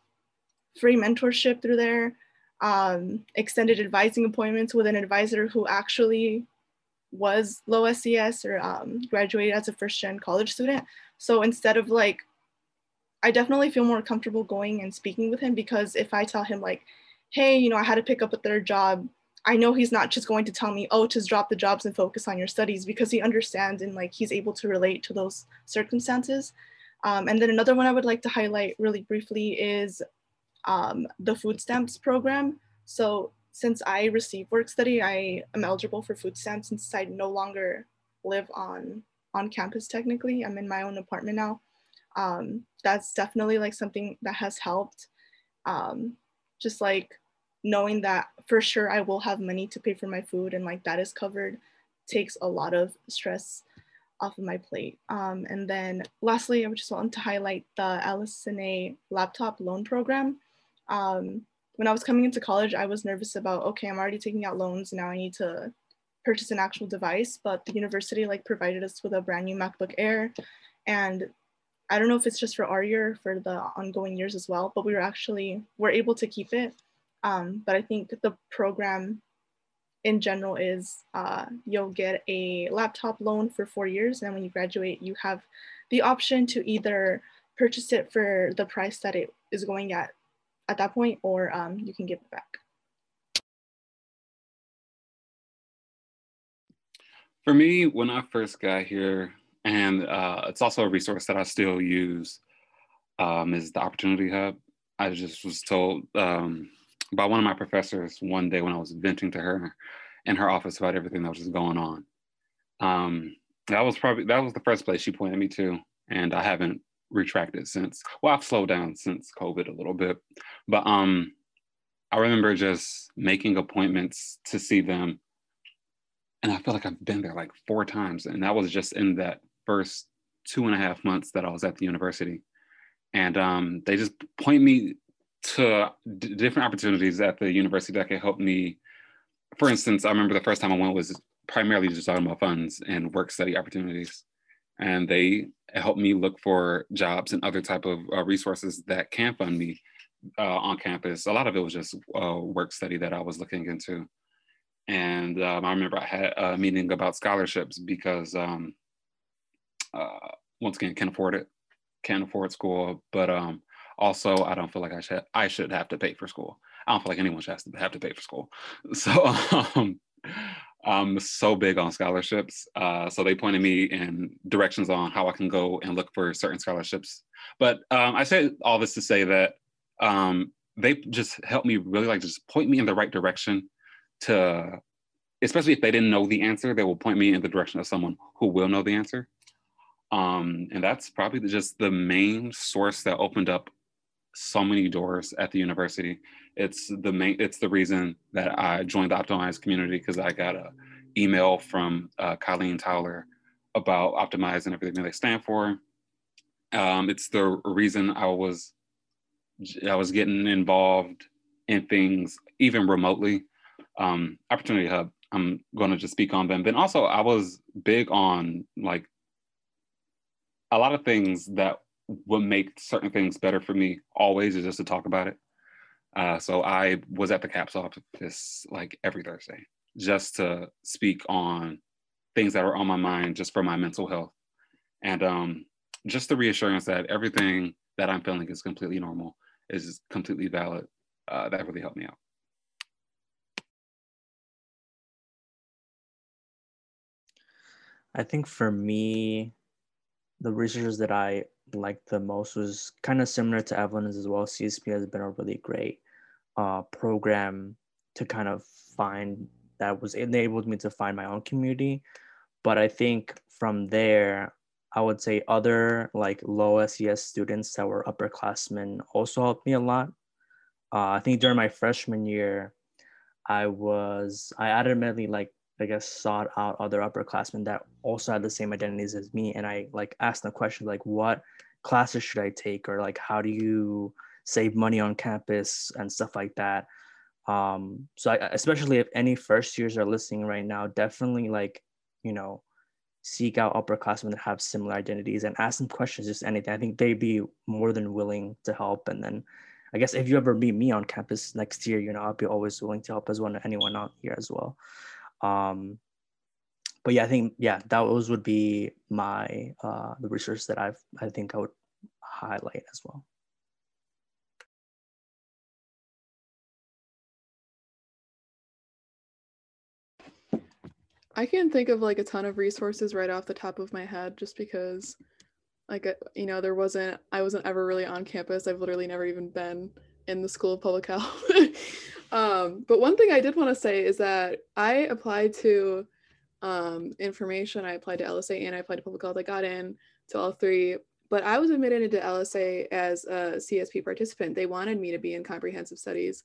free mentorship through there, um, extended advising appointments with an advisor who actually was low SES or um, graduated as a first gen college student. So instead of like, I definitely feel more comfortable going and speaking with him because if I tell him like, hey, you know, I had to pick up a third job, I know he's not just going to tell me, oh, just drop the jobs and focus on your studies because he understands and like he's able to relate to those circumstances. Um, and then another one I would like to highlight really briefly is um, the food stamps program. So since I receive work study, I am eligible for food stamps since I no longer live on on campus technically. I'm in my own apartment now. Um, that's definitely like something that has helped. Um, just like knowing that for sure I will have money to pay for my food and like that is covered takes a lot of stress off of my plate. Um, and then lastly, I just want to highlight the LS&A laptop loan program. Um, when I was coming into college, I was nervous about, okay, I'm already taking out loans. Now I need to purchase an actual device, but the university like provided us with a brand new MacBook Air. And I don't know if it's just for our year, for the ongoing years as well, but we were actually, we're able to keep it. Um, but I think the program in general is uh, you'll get a laptop loan for four years. And when you graduate, you have the option to either purchase it for the price that it is going at at that point, or um, you can give it back. For me, when I first got here, and uh, it's also a resource that I still use, um, is the Opportunity Hub. I just was told um, by one of my professors one day when I was venting to her in her office about everything that was just going on. Um, that was probably that was the first place she pointed me to, and I haven't retracted since. Well, I've slowed down since COVID a little bit, but um, I remember just making appointments to see them, and I feel like I've been there like four times, and that was just in that first two and a half months that I was at the university, and um, they just point me to d- different opportunities at the university that can help me. For instance, I remember the first time I went was primarily just talking about funds and work study opportunities and they help me look for jobs and other type of uh, resources that can fund me uh, on campus. A lot of it was just uh, work study that I was looking into. And um, I remember I had a meeting about scholarships because um, uh, once again, can't afford it, can't afford school, but um, also I don't feel like I should I should have to pay for school. I don't feel like anyone should have to pay for school. So um, I'm so big on scholarships. Uh, so they pointed me in directions on how I can go and look for certain scholarships. But um, I say all this to say that um, they just helped me really like just point me in the right direction to, especially if they didn't know the answer, they will point me in the direction of someone who will know the answer. Um, and that's probably just the main source that opened up so many doors at the university. It's the main. It's the reason that I joined the Optimize community because I got a email from uh, Colleen Towler about Optimize and everything they stand for. Um, it's the reason I was I was getting involved in things even remotely. Um, Opportunity Hub. I'm going to just speak on them. Then also, I was big on like a lot of things that would makes certain things better for me always is just to talk about it. Uh, so I was at the CAPS office like every Thursday just to speak on things that are on my mind just for my mental health. And um, just the reassurance that everything that I'm feeling is completely normal, is completely valid. Uh, that really helped me out. I think for me, the researchers that I liked the most was kind of similar to Evelyn's as well. CSP has been a really great uh, program to kind of find that was enabled me to find my own community. But I think from there, I would say other like low SES students that were upperclassmen also helped me a lot. Uh, I think during my freshman year, I was I adamantly like I guess sought out other upperclassmen that also had the same identities as me, and I like asked them questions like, "What classes should I take?" or like, "How do you save money on campus?" and stuff like that. Um, so I, especially if any first years are listening right now, definitely like you know seek out upperclassmen that have similar identities and ask them questions, just anything. I think they'd be more than willing to help. And then I guess if you ever meet me on campus next year, you know, I'll be always willing to help as well anyone out here as well. Um, but yeah, I think yeah, that those would be my uh, the research that I've I think I would highlight as well. I can't think of like a ton of resources right off the top of my head just because like uh, you know there wasn't I wasn't ever really on campus. I've literally never even been in the School of Public Health. um, but one thing I did want to say is that I applied to um, information. I applied to LSA and I applied to public health. I got in to all three, but I was admitted into LSA as a CSP participant. They wanted me to be in comprehensive studies,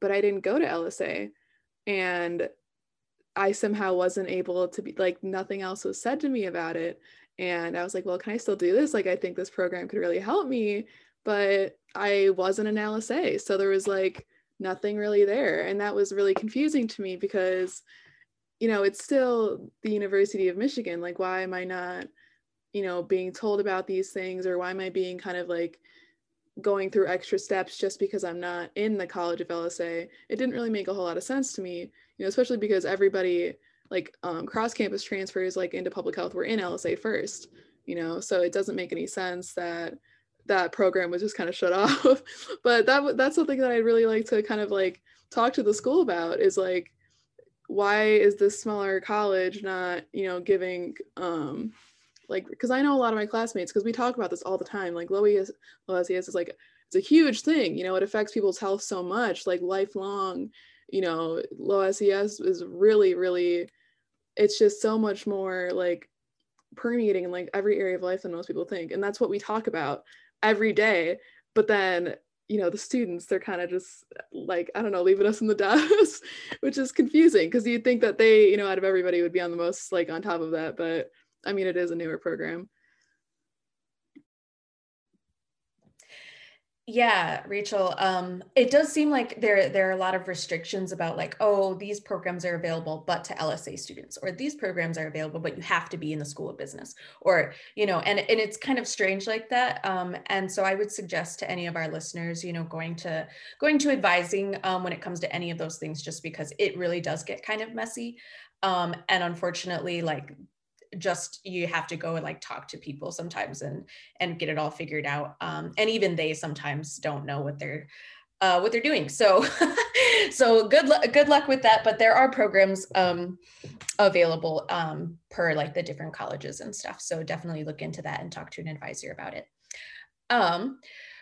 but I didn't go to LSA. And I somehow wasn't able to be like nothing else was said to me about it. And I was like, well, can I still do this? Like, I think this program could really help me. But I wasn't an LSA. So there was like nothing really there. And that was really confusing to me because, you know, it's still the University of Michigan. Like, why am I not, you know, being told about these things? Or why am I being kind of like going through extra steps just because I'm not in the College of LSA? It didn't really make a whole lot of sense to me you know, especially because everybody like um, cross campus transfers like into public health were in LSA first, you know, so it doesn't make any sense that that program was just kind of shut off. but that that's something that I'd really like to kind of like talk to the school about is like why is this smaller college not you know giving um like because I know a lot of my classmates because we talk about this all the time like low ES, low SES is like it's a huge thing you know it affects people's health so much like lifelong you know, low SES is really, really, it's just so much more like permeating in like every area of life than most people think. And that's what we talk about every day. But then, you know, the students, they're kind of just like, I don't know, leaving us in the dust, which is confusing because you'd think that they, you know, out of everybody would be on the most like on top of that. But I mean, it is a newer program. Yeah, Rachel. Um, it does seem like there there are a lot of restrictions about like, oh, these programs are available, but to LSA students, or these programs are available, but you have to be in the School of Business, or you know, and and it's kind of strange like that. Um, and so I would suggest to any of our listeners, you know, going to going to advising um, when it comes to any of those things, just because it really does get kind of messy. Um, and unfortunately, like just you have to go and like talk to people sometimes and and get it all figured out um, and even they sometimes don't know what they're uh, what they're doing. So so good luck good luck with that but there are programs um, available um, per like the different colleges and stuff. So definitely look into that and talk to an advisor about it. Um,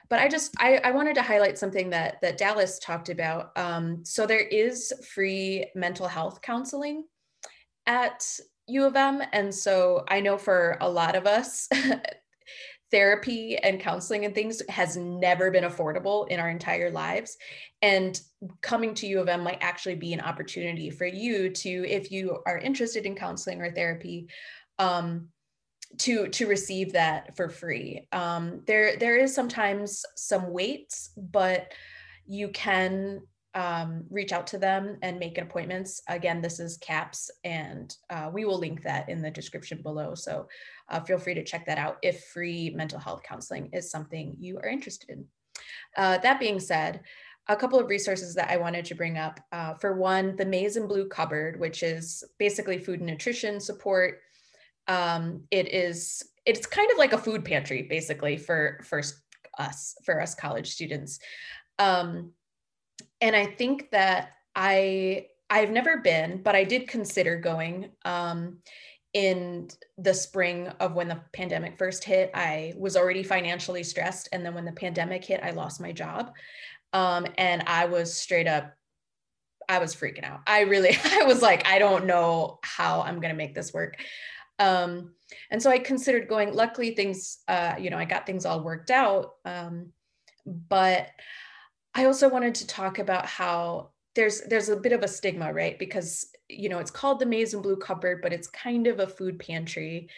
but I just I, I wanted to highlight something that that Dallas talked about. Um, so there is free mental health counseling at U of M. And so I know for a lot of us, therapy and counseling and things has never been affordable in our entire lives. And coming to U of M might actually be an opportunity for you to, if you are interested in counseling or therapy, um, to to receive that for free. Um, there there is sometimes some waits, but you can um, reach out to them and make appointments. Again, this is CAPS, and uh, we will link that in the description below. So uh, feel free to check that out if free mental health counseling is something you are interested in. Uh, that being said, a couple of resources that I wanted to bring up. Uh, for one, the Maize and Blue Cupboard, which is basically food and nutrition support. Um, it is it's kind of like a food pantry, basically for for us for us college students. Um, and I think that I I've never been, but I did consider going. Um, in the spring of when the pandemic first hit, I was already financially stressed, and then when the pandemic hit, I lost my job, um, and I was straight up. I was freaking out. I really, I was like, I don't know how I'm gonna make this work. Um, and so I considered going. Luckily, things, uh, you know, I got things all worked out. Um, but I also wanted to talk about how there's there's a bit of a stigma, right? Because you know it's called the Maize and Blue Cupboard, but it's kind of a food pantry,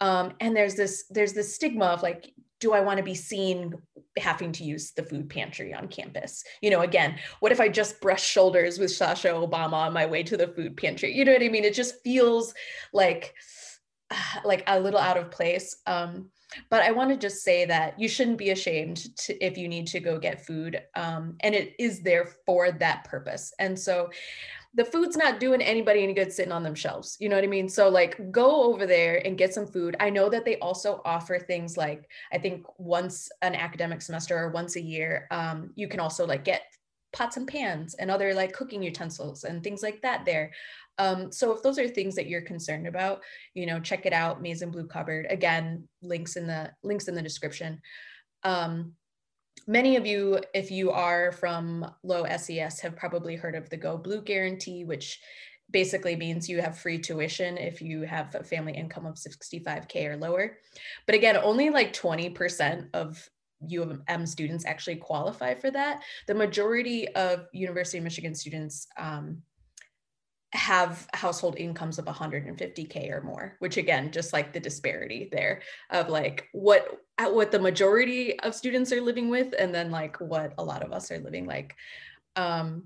um, and there's this there's this stigma of like, do I want to be seen having to use the food pantry on campus? You know, again, what if I just brush shoulders with Sasha Obama on my way to the food pantry? You know what I mean? It just feels like like a little out of place. Um, but I want to just say that you shouldn't be ashamed to, if you need to go get food. Um, and it is there for that purpose. And so the food's not doing anybody any good sitting on them shelves. You know what I mean? So like go over there and get some food. I know that they also offer things like I think once an academic semester or once a year, um, you can also like get pots and pans and other like cooking utensils and things like that there. Um, so if those are things that you're concerned about, you know, check it out, Maize and Blue Cupboard. Again, links in the links in the description. Um, many of you, if you are from low SES, have probably heard of the Go Blue Guarantee, which basically means you have free tuition if you have a family income of 65K or lower. But again, only like 20% of U of M students actually qualify for that. The majority of University of Michigan students um, have household incomes of 150k or more which again just like the disparity there of like what what the majority of students are living with and then like what a lot of us are living like. Um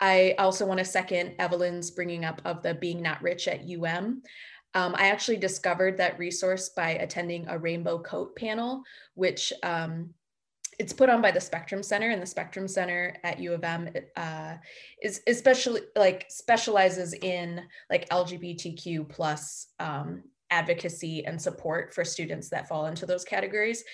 i also want to second evelyn's bringing up of the being not rich at um um, I actually discovered that resource by attending a rainbow coat panel, which um, it's put on by the Spectrum Center, and the Spectrum Center at U of M uh, is especially like specializes in like LGBTQ plus um, advocacy and support for students that fall into those categories.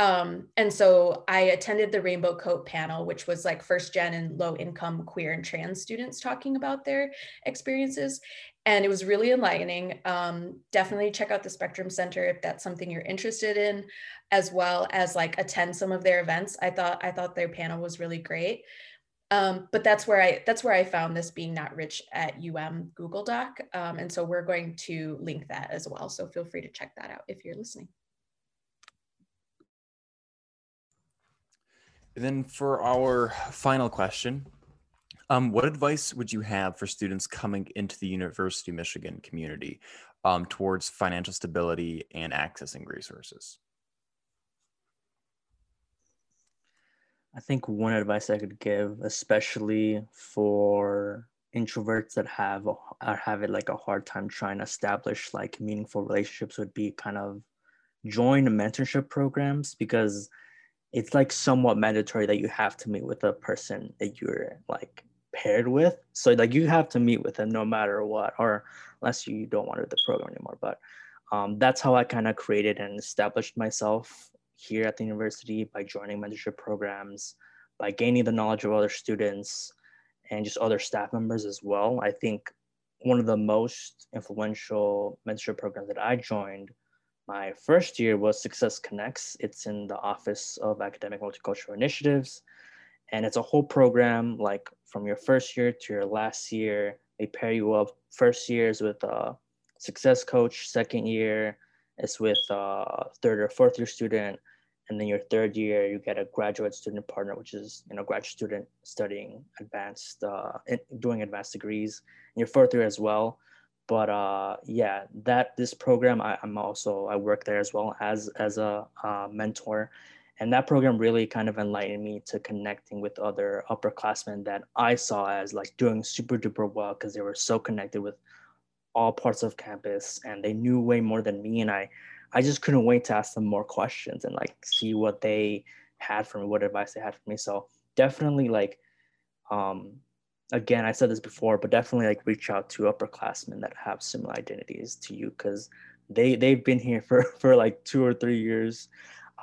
Um, and so I attended the Rainbow Coat panel, which was like first gen and low income queer and trans students talking about their experiences. And it was really enlightening. Um, definitely check out the Spectrum Center if that's something you're interested in, as well as like attend some of their events. I thought I thought their panel was really great. Um, but that's where I that's where I found this being not rich at UM Google Doc. Um, and so we're going to link that as well. So feel free to check that out if you're listening. And then for our final question, um, what advice would you have for students coming into the University of Michigan community um, towards financial stability and accessing resources? I think one advice I could give, especially for introverts that have are having like a hard time trying to establish like meaningful relationships, would be kind of join mentorship programs because it's like somewhat mandatory that you have to meet with a person that you're like paired with. So like you have to meet with them no matter what, or unless you don't want to do the program anymore. But um, that's how I kind of created and established myself here at the university by joining mentorship programs, by gaining the knowledge of other students and just other staff members as well. I think one of the most influential mentorship programs that I joined my first year was Success Connects. It's in the Office of Academic Multicultural Initiatives. And it's a whole program, like from your first year to your last year. They pair you up. First year is with a success coach, second year is with a third or fourth year student. And then your third year, you get a graduate student partner, which is you know graduate student studying advanced, uh, doing advanced degrees. And your fourth year as well but uh, yeah, that this program I, am also I work there as well as as a uh, mentor, and that program really kind of enlightened me to connecting with other upperclassmen that I saw as like doing super duper well because they were so connected with all parts of campus and they knew way more than me, and I I just couldn't wait to ask them more questions and like see what they had for me, what advice they had for me. So definitely like um, again, I said this before, but definitely like reach out to upperclassmen that have similar identities to you because they they've been here for for like two or three years.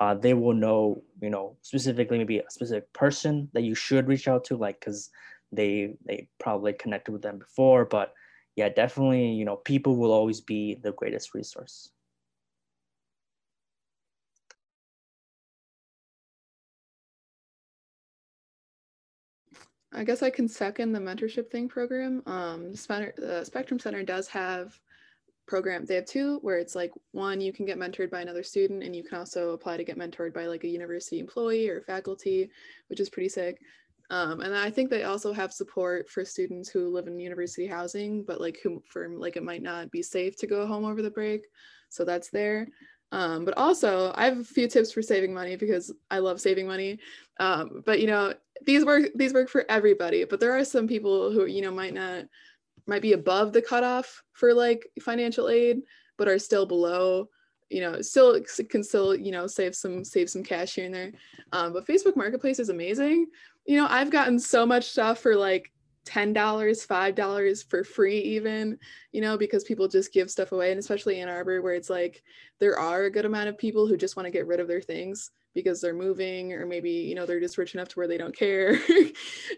Uh, they will know, you know, specifically maybe a specific person that you should reach out to, like because they they probably connected with them before. But yeah, definitely, you know, people will always be the greatest resource. I guess I can second the mentorship thing program. Um, the Spectrum Center does have program. They have two where it's like one, you can get mentored by another student, and you can also apply to get mentored by like a university employee or faculty, which is pretty sick. Um, and I think they also have support for students who live in university housing, but like who for like it might not be safe to go home over the break. So that's there. Um, but also, I have a few tips for saving money because I love saving money. Um, but you know, these work these work for everybody. But there are some people who you know might not might be above the cutoff for like financial aid, but are still below you know still can still you know save some save some cash here and there. Um, but facebook marketplace is amazing. You know i've gotten so much stuff for like $10 $5 for free even you know because people just give stuff away and especially in arbor where it's like there are a good amount of people who just want to get rid of their things because they're moving or maybe you know they're just rich enough to where they don't care.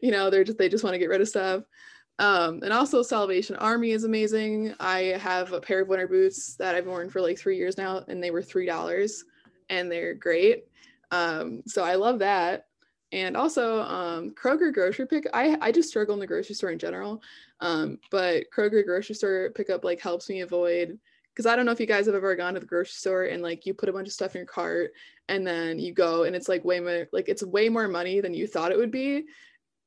You know they're just they just want to get rid of stuff um, and also Salvation Army is amazing. I have a pair of winter boots that I've worn for like three years now, and they were three dollars, and they're great. Um, so I love that. And also um, Kroger grocery pick. I I just struggle in the grocery store in general, um, but Kroger grocery store pickup like helps me avoid because I don't know if you guys have ever gone to the grocery store and like you put a bunch of stuff in your cart and then you go and it's like way more like it's way more money than you thought it would be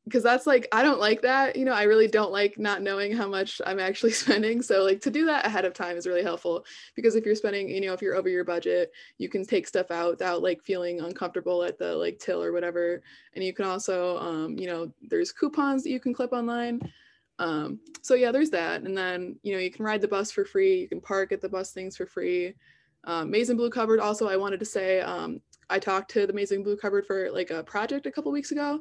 because that's like I don't like that. You know, I really don't like not knowing how much I'm actually spending. So like to do that ahead of time is really helpful because if you're spending, you know, if you're over your budget, you can take stuff out without like feeling uncomfortable at the like till or whatever. And you can also um, you know, there's coupons that you can clip online. Um, so yeah, there's that. And then, you know, you can ride the bus for free, you can park at the bus things for free. Um, and Blue Cupboard also I wanted to say um, I talked to the and Blue Cupboard for like a project a couple weeks ago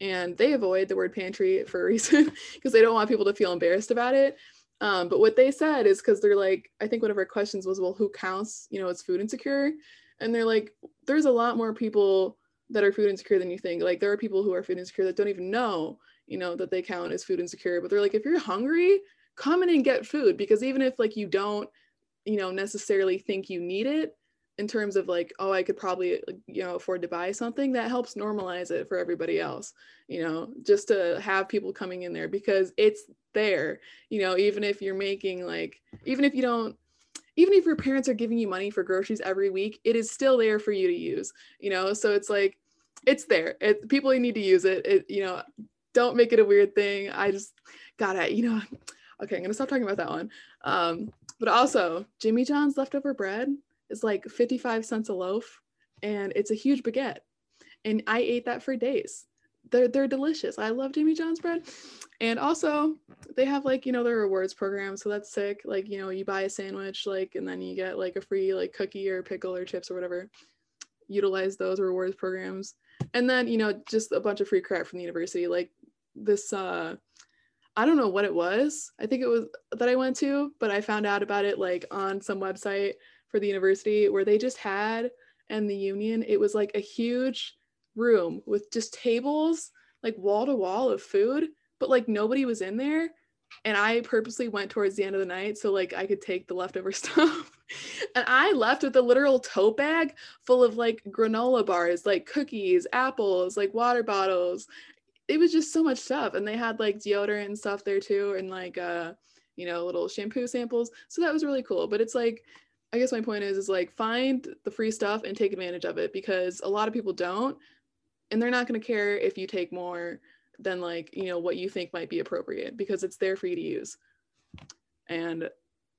and they avoid the word pantry for a reason because they don't want people to feel embarrassed about it. Um, but what they said is because they're like, I think one of our questions was, well, who counts, you know, as food insecure? And they're like, there's a lot more people that are food insecure than you think. Like there are people who are food insecure that don't even know, you know, that they count as food insecure. But they're like, if you're hungry, come in and get food because even if like you don't, you know, necessarily think you need it, in terms of like oh i could probably you know afford to buy something that helps normalize it for everybody else you know just to have people coming in there because it's there you know even if you're making like even if you don't even if your parents are giving you money for groceries every week it is still there for you to use you know? So it's like it's there it, people need to use it it you know don't make it a weird thing i just gotta you know? Okay i'm gonna stop talking about that one um but also jimmy john's leftover bread is like 55 cents a loaf and it's a huge baguette. And I ate that for days. They're, they're delicious. I love Jimmy John's bread. And also, they have like, you know, their rewards program. So that's sick. Like, you know, you buy a sandwich, like, and then you get like a free like cookie or pickle or chips or whatever. Utilize those rewards programs. And then, you know, just a bunch of free crap from the university. Like this, uh, I don't know what it was. I think it was that I went to, but I found out about it like on some website for the university where they just had and the union it was like a huge room with just tables like wall to wall of food but like nobody was in there. And i purposely went towards the end of the night so like i could take the leftover stuff. And i left with a literal tote bag full of like granola bars like cookies apples like water bottles. It was just so much stuff. And they had like deodorant and stuff there too and like uh you know little shampoo samples. So that was really cool. But it's like I guess my point is is like find the free stuff and take advantage of it because a lot of people don't and they're not going to care if you take more than like, you know, what you think might be appropriate because it's there for you to use. And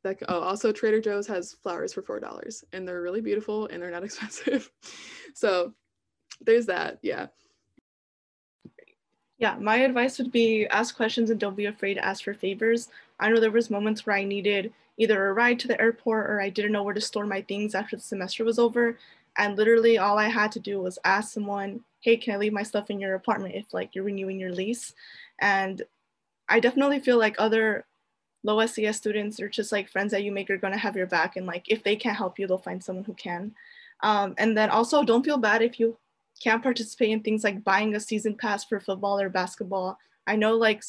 that oh, also Trader Joe's has flowers for $4 and they're really beautiful and they're not expensive. so there's that. Yeah. Yeah, my advice would be ask questions and don't be afraid to ask for favors. I know there was moments where I needed either a ride to the airport or I didn't know where to store my things after the semester was over. And literally all I had to do was ask someone, hey, can I leave my stuff in your apartment if like you're renewing your lease? And I definitely feel like other low SES students or just like friends that you make are gonna have your back. And like if they can't help you, they'll find someone who can. Um, and then also don't feel bad if you can't participate in things like buying a season pass for football or basketball. I know like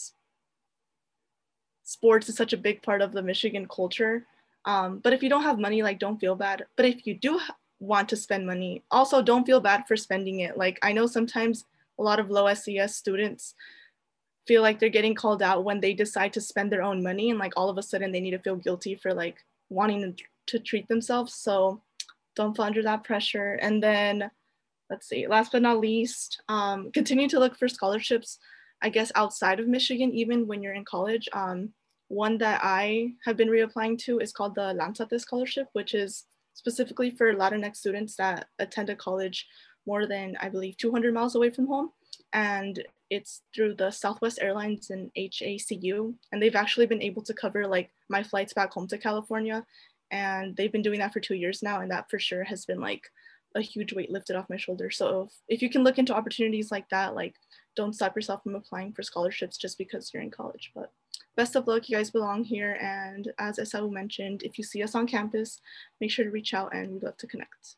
sports is such a big part of the Michigan culture. Um, but if you don't have money, like don't feel bad. But if you do want to spend money, also don't feel bad for spending it. Like I know sometimes a lot of low SES students feel like they're getting called out when they decide to spend their own money and like all of a sudden they need to feel guilty for like wanting to treat themselves. So don't fall under that pressure. And then let's see, last but not least, um, continue to look for scholarships. I guess outside of Michigan, even when you're in college. Um, one that I have been reapplying to is called the Lanzate Scholarship, which is specifically for Latinx students that attend a college more than, I believe, 200 miles away from home. And it's through the Southwest Airlines and HACU. And they've actually been able to cover like my flights back home to California. And they've been doing that for two years now. And that for sure has been like a huge weight lifted off my shoulders. So if, if you can look into opportunities like that, like don't stop yourself from applying for scholarships just because you're in college. But best of luck, you guys belong here. And as Esau mentioned, if you see us on campus, make sure to reach out and we'd love to connect.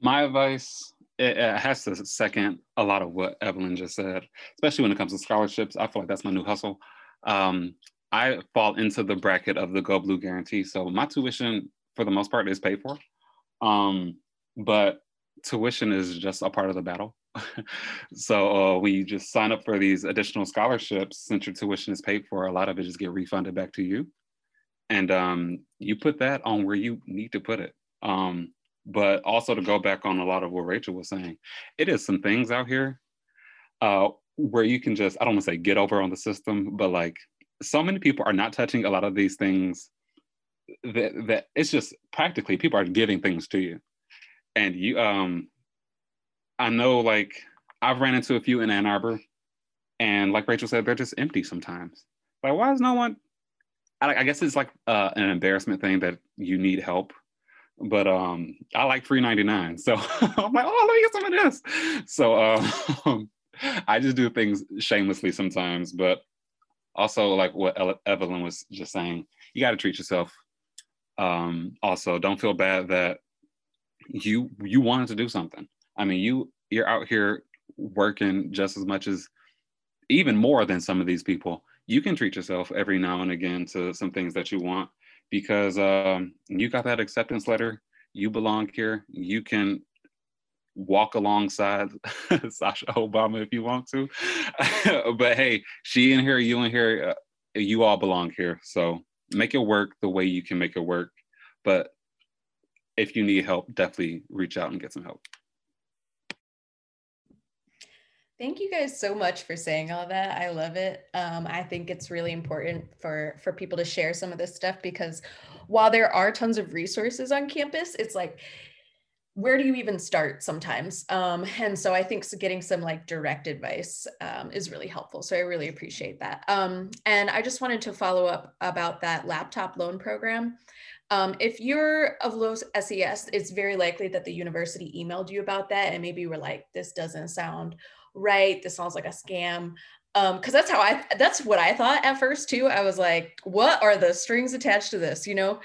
My advice it, it has to second a lot of what Evelyn just said, especially when it comes to scholarships. I feel like that's my new hustle. Um, I fall into the bracket of the Go Blue guarantee. So my tuition, for the most part, is paid for. Um, but tuition is just a part of the battle. so uh, you just sign up for these additional scholarships, since your tuition is paid for, a lot of it just get refunded back to you. And um, you put that on where you need to put it. Um, but also to go back on a lot of what Rachel was saying, it is some things out here uh, where you can just, I don't want to say get over on the system, but like so many people are not touching a lot of these things that, that it's just practically people are giving things to you. And you, um, I know like I've ran into a few in Ann Arbor and like Rachel said, they're just empty sometimes. Like, why is no one? I, I guess it's like uh, an embarrassment thing that you need help but um I like free 99. So I'm like, oh, let me get some of this. So um I just do things shamelessly sometimes, but also like what Evelyn was just saying, you got to treat yourself. Um, also, don't feel bad that you you wanted to do something. I mean, you you're out here working just as much as even more than some of these people. You can treat yourself every now and again to some things that you want because um, you got that acceptance letter. You belong here. You can walk alongside Sasha Obama if you want to. but hey, she in here, you in here, uh, you all belong here. So make it work the way you can make it work. But if you need help, definitely reach out and get some help. Thank you guys so much for saying all that. I love it. Um, I think it's really important for for people to share some of this stuff because while there are tons of resources on campus, it's like where do you even start sometimes? Um, and so I think getting some like direct advice um, is really helpful. So I really appreciate that. Um, and I just wanted to follow up about that laptop loan program. Um, if you're of low SES, it's very likely that the university emailed you about that and maybe you were like, this doesn't sound right this sounds like a scam um because that's how i that's what i thought at first too i was like what are the strings attached to this you know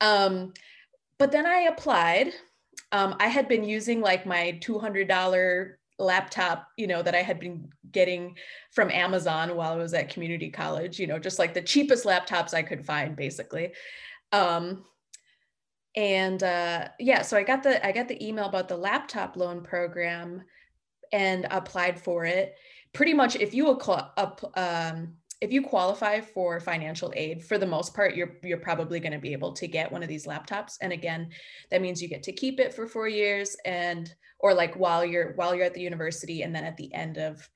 um but then i applied um i had been using like my $200 laptop you know that i had been getting from amazon while i was at community college you know just like the cheapest laptops i could find basically um and uh yeah so i got the i got the email about the laptop loan program and applied for it. Pretty much, if you call up um, if you qualify for financial aid, for the most part, you're you're probably going to be able to get one of these laptops. And again, that means you get to keep it for four years, and or like while you're while you're at the university, and then at the end of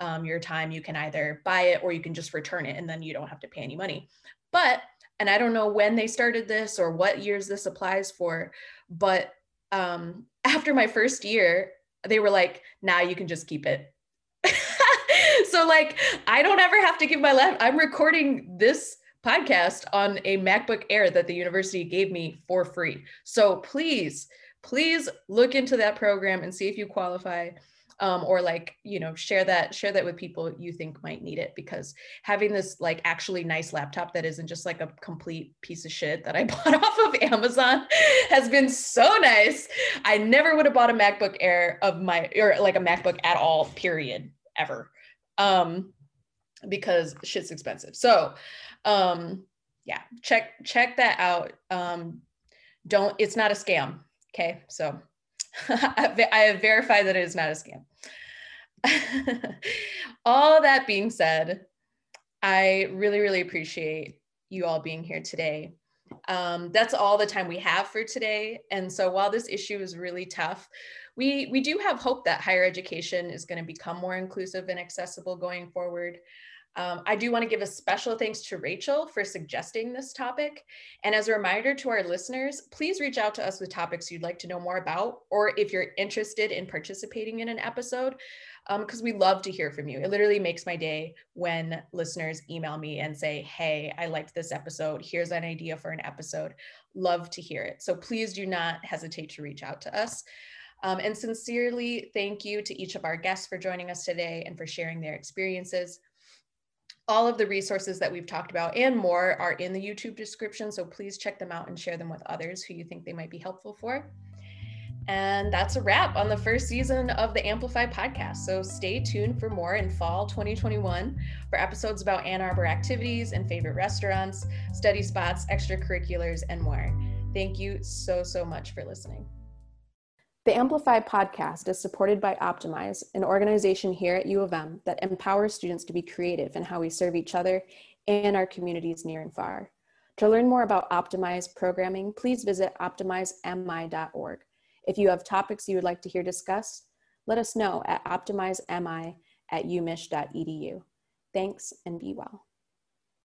um, your time, you can either buy it or you can just return it, and then you don't have to pay any money. But and I don't know when they started this or what years this applies for, but um, after my first year, they were like, now you can just keep it. So like I don't ever have to give my lap. I'm recording this podcast on a MacBook Air that the university gave me for free. So please, please look into that program and see if you qualify um, or like you know share that share that with people you think might need it because having this like actually nice laptop that isn't just like a complete piece of shit that i bought off of amazon has been so nice i never would have bought a macbook air of my or like a macbook at all period ever um because shit's expensive so um yeah check check that out um don't it's not a scam okay so I have verified that it is not a scam. all that being said, I really, really appreciate you all being here today. Um, that's all the time we have for today. And so while this issue is really tough, we, we do have hope that higher education is going to become more inclusive and accessible going forward. Um, I do want to give a special thanks to Rachel for suggesting this topic. And as a reminder to our listeners, please reach out to us with topics you'd like to know more about, or if you're interested in participating in an episode, because um, we love to hear from you. It literally makes my day when listeners email me and say, Hey, I liked this episode. Here's an idea for an episode. Love to hear it. So please do not hesitate to reach out to us. Um, and sincerely, thank you to each of our guests for joining us today and for sharing their experiences. All of the resources that we've talked about and more are in the YouTube description. So please check them out and share them with others who you think they might be helpful for. And that's a wrap on the first season of the Amplify podcast. So stay tuned for more in fall 2021 for episodes about Ann Arbor activities and favorite restaurants, study spots, extracurriculars, and more. Thank you so, so much for listening. The Amplify podcast is supported by Optimize, an organization here at U of M that empowers students to be creative in how we serve each other and our communities near and far. To learn more about Optimize programming, please visit optimizemi.org. If you have topics you would like to hear discussed, let us know at optimizemi at umich.edu. Thanks and be well.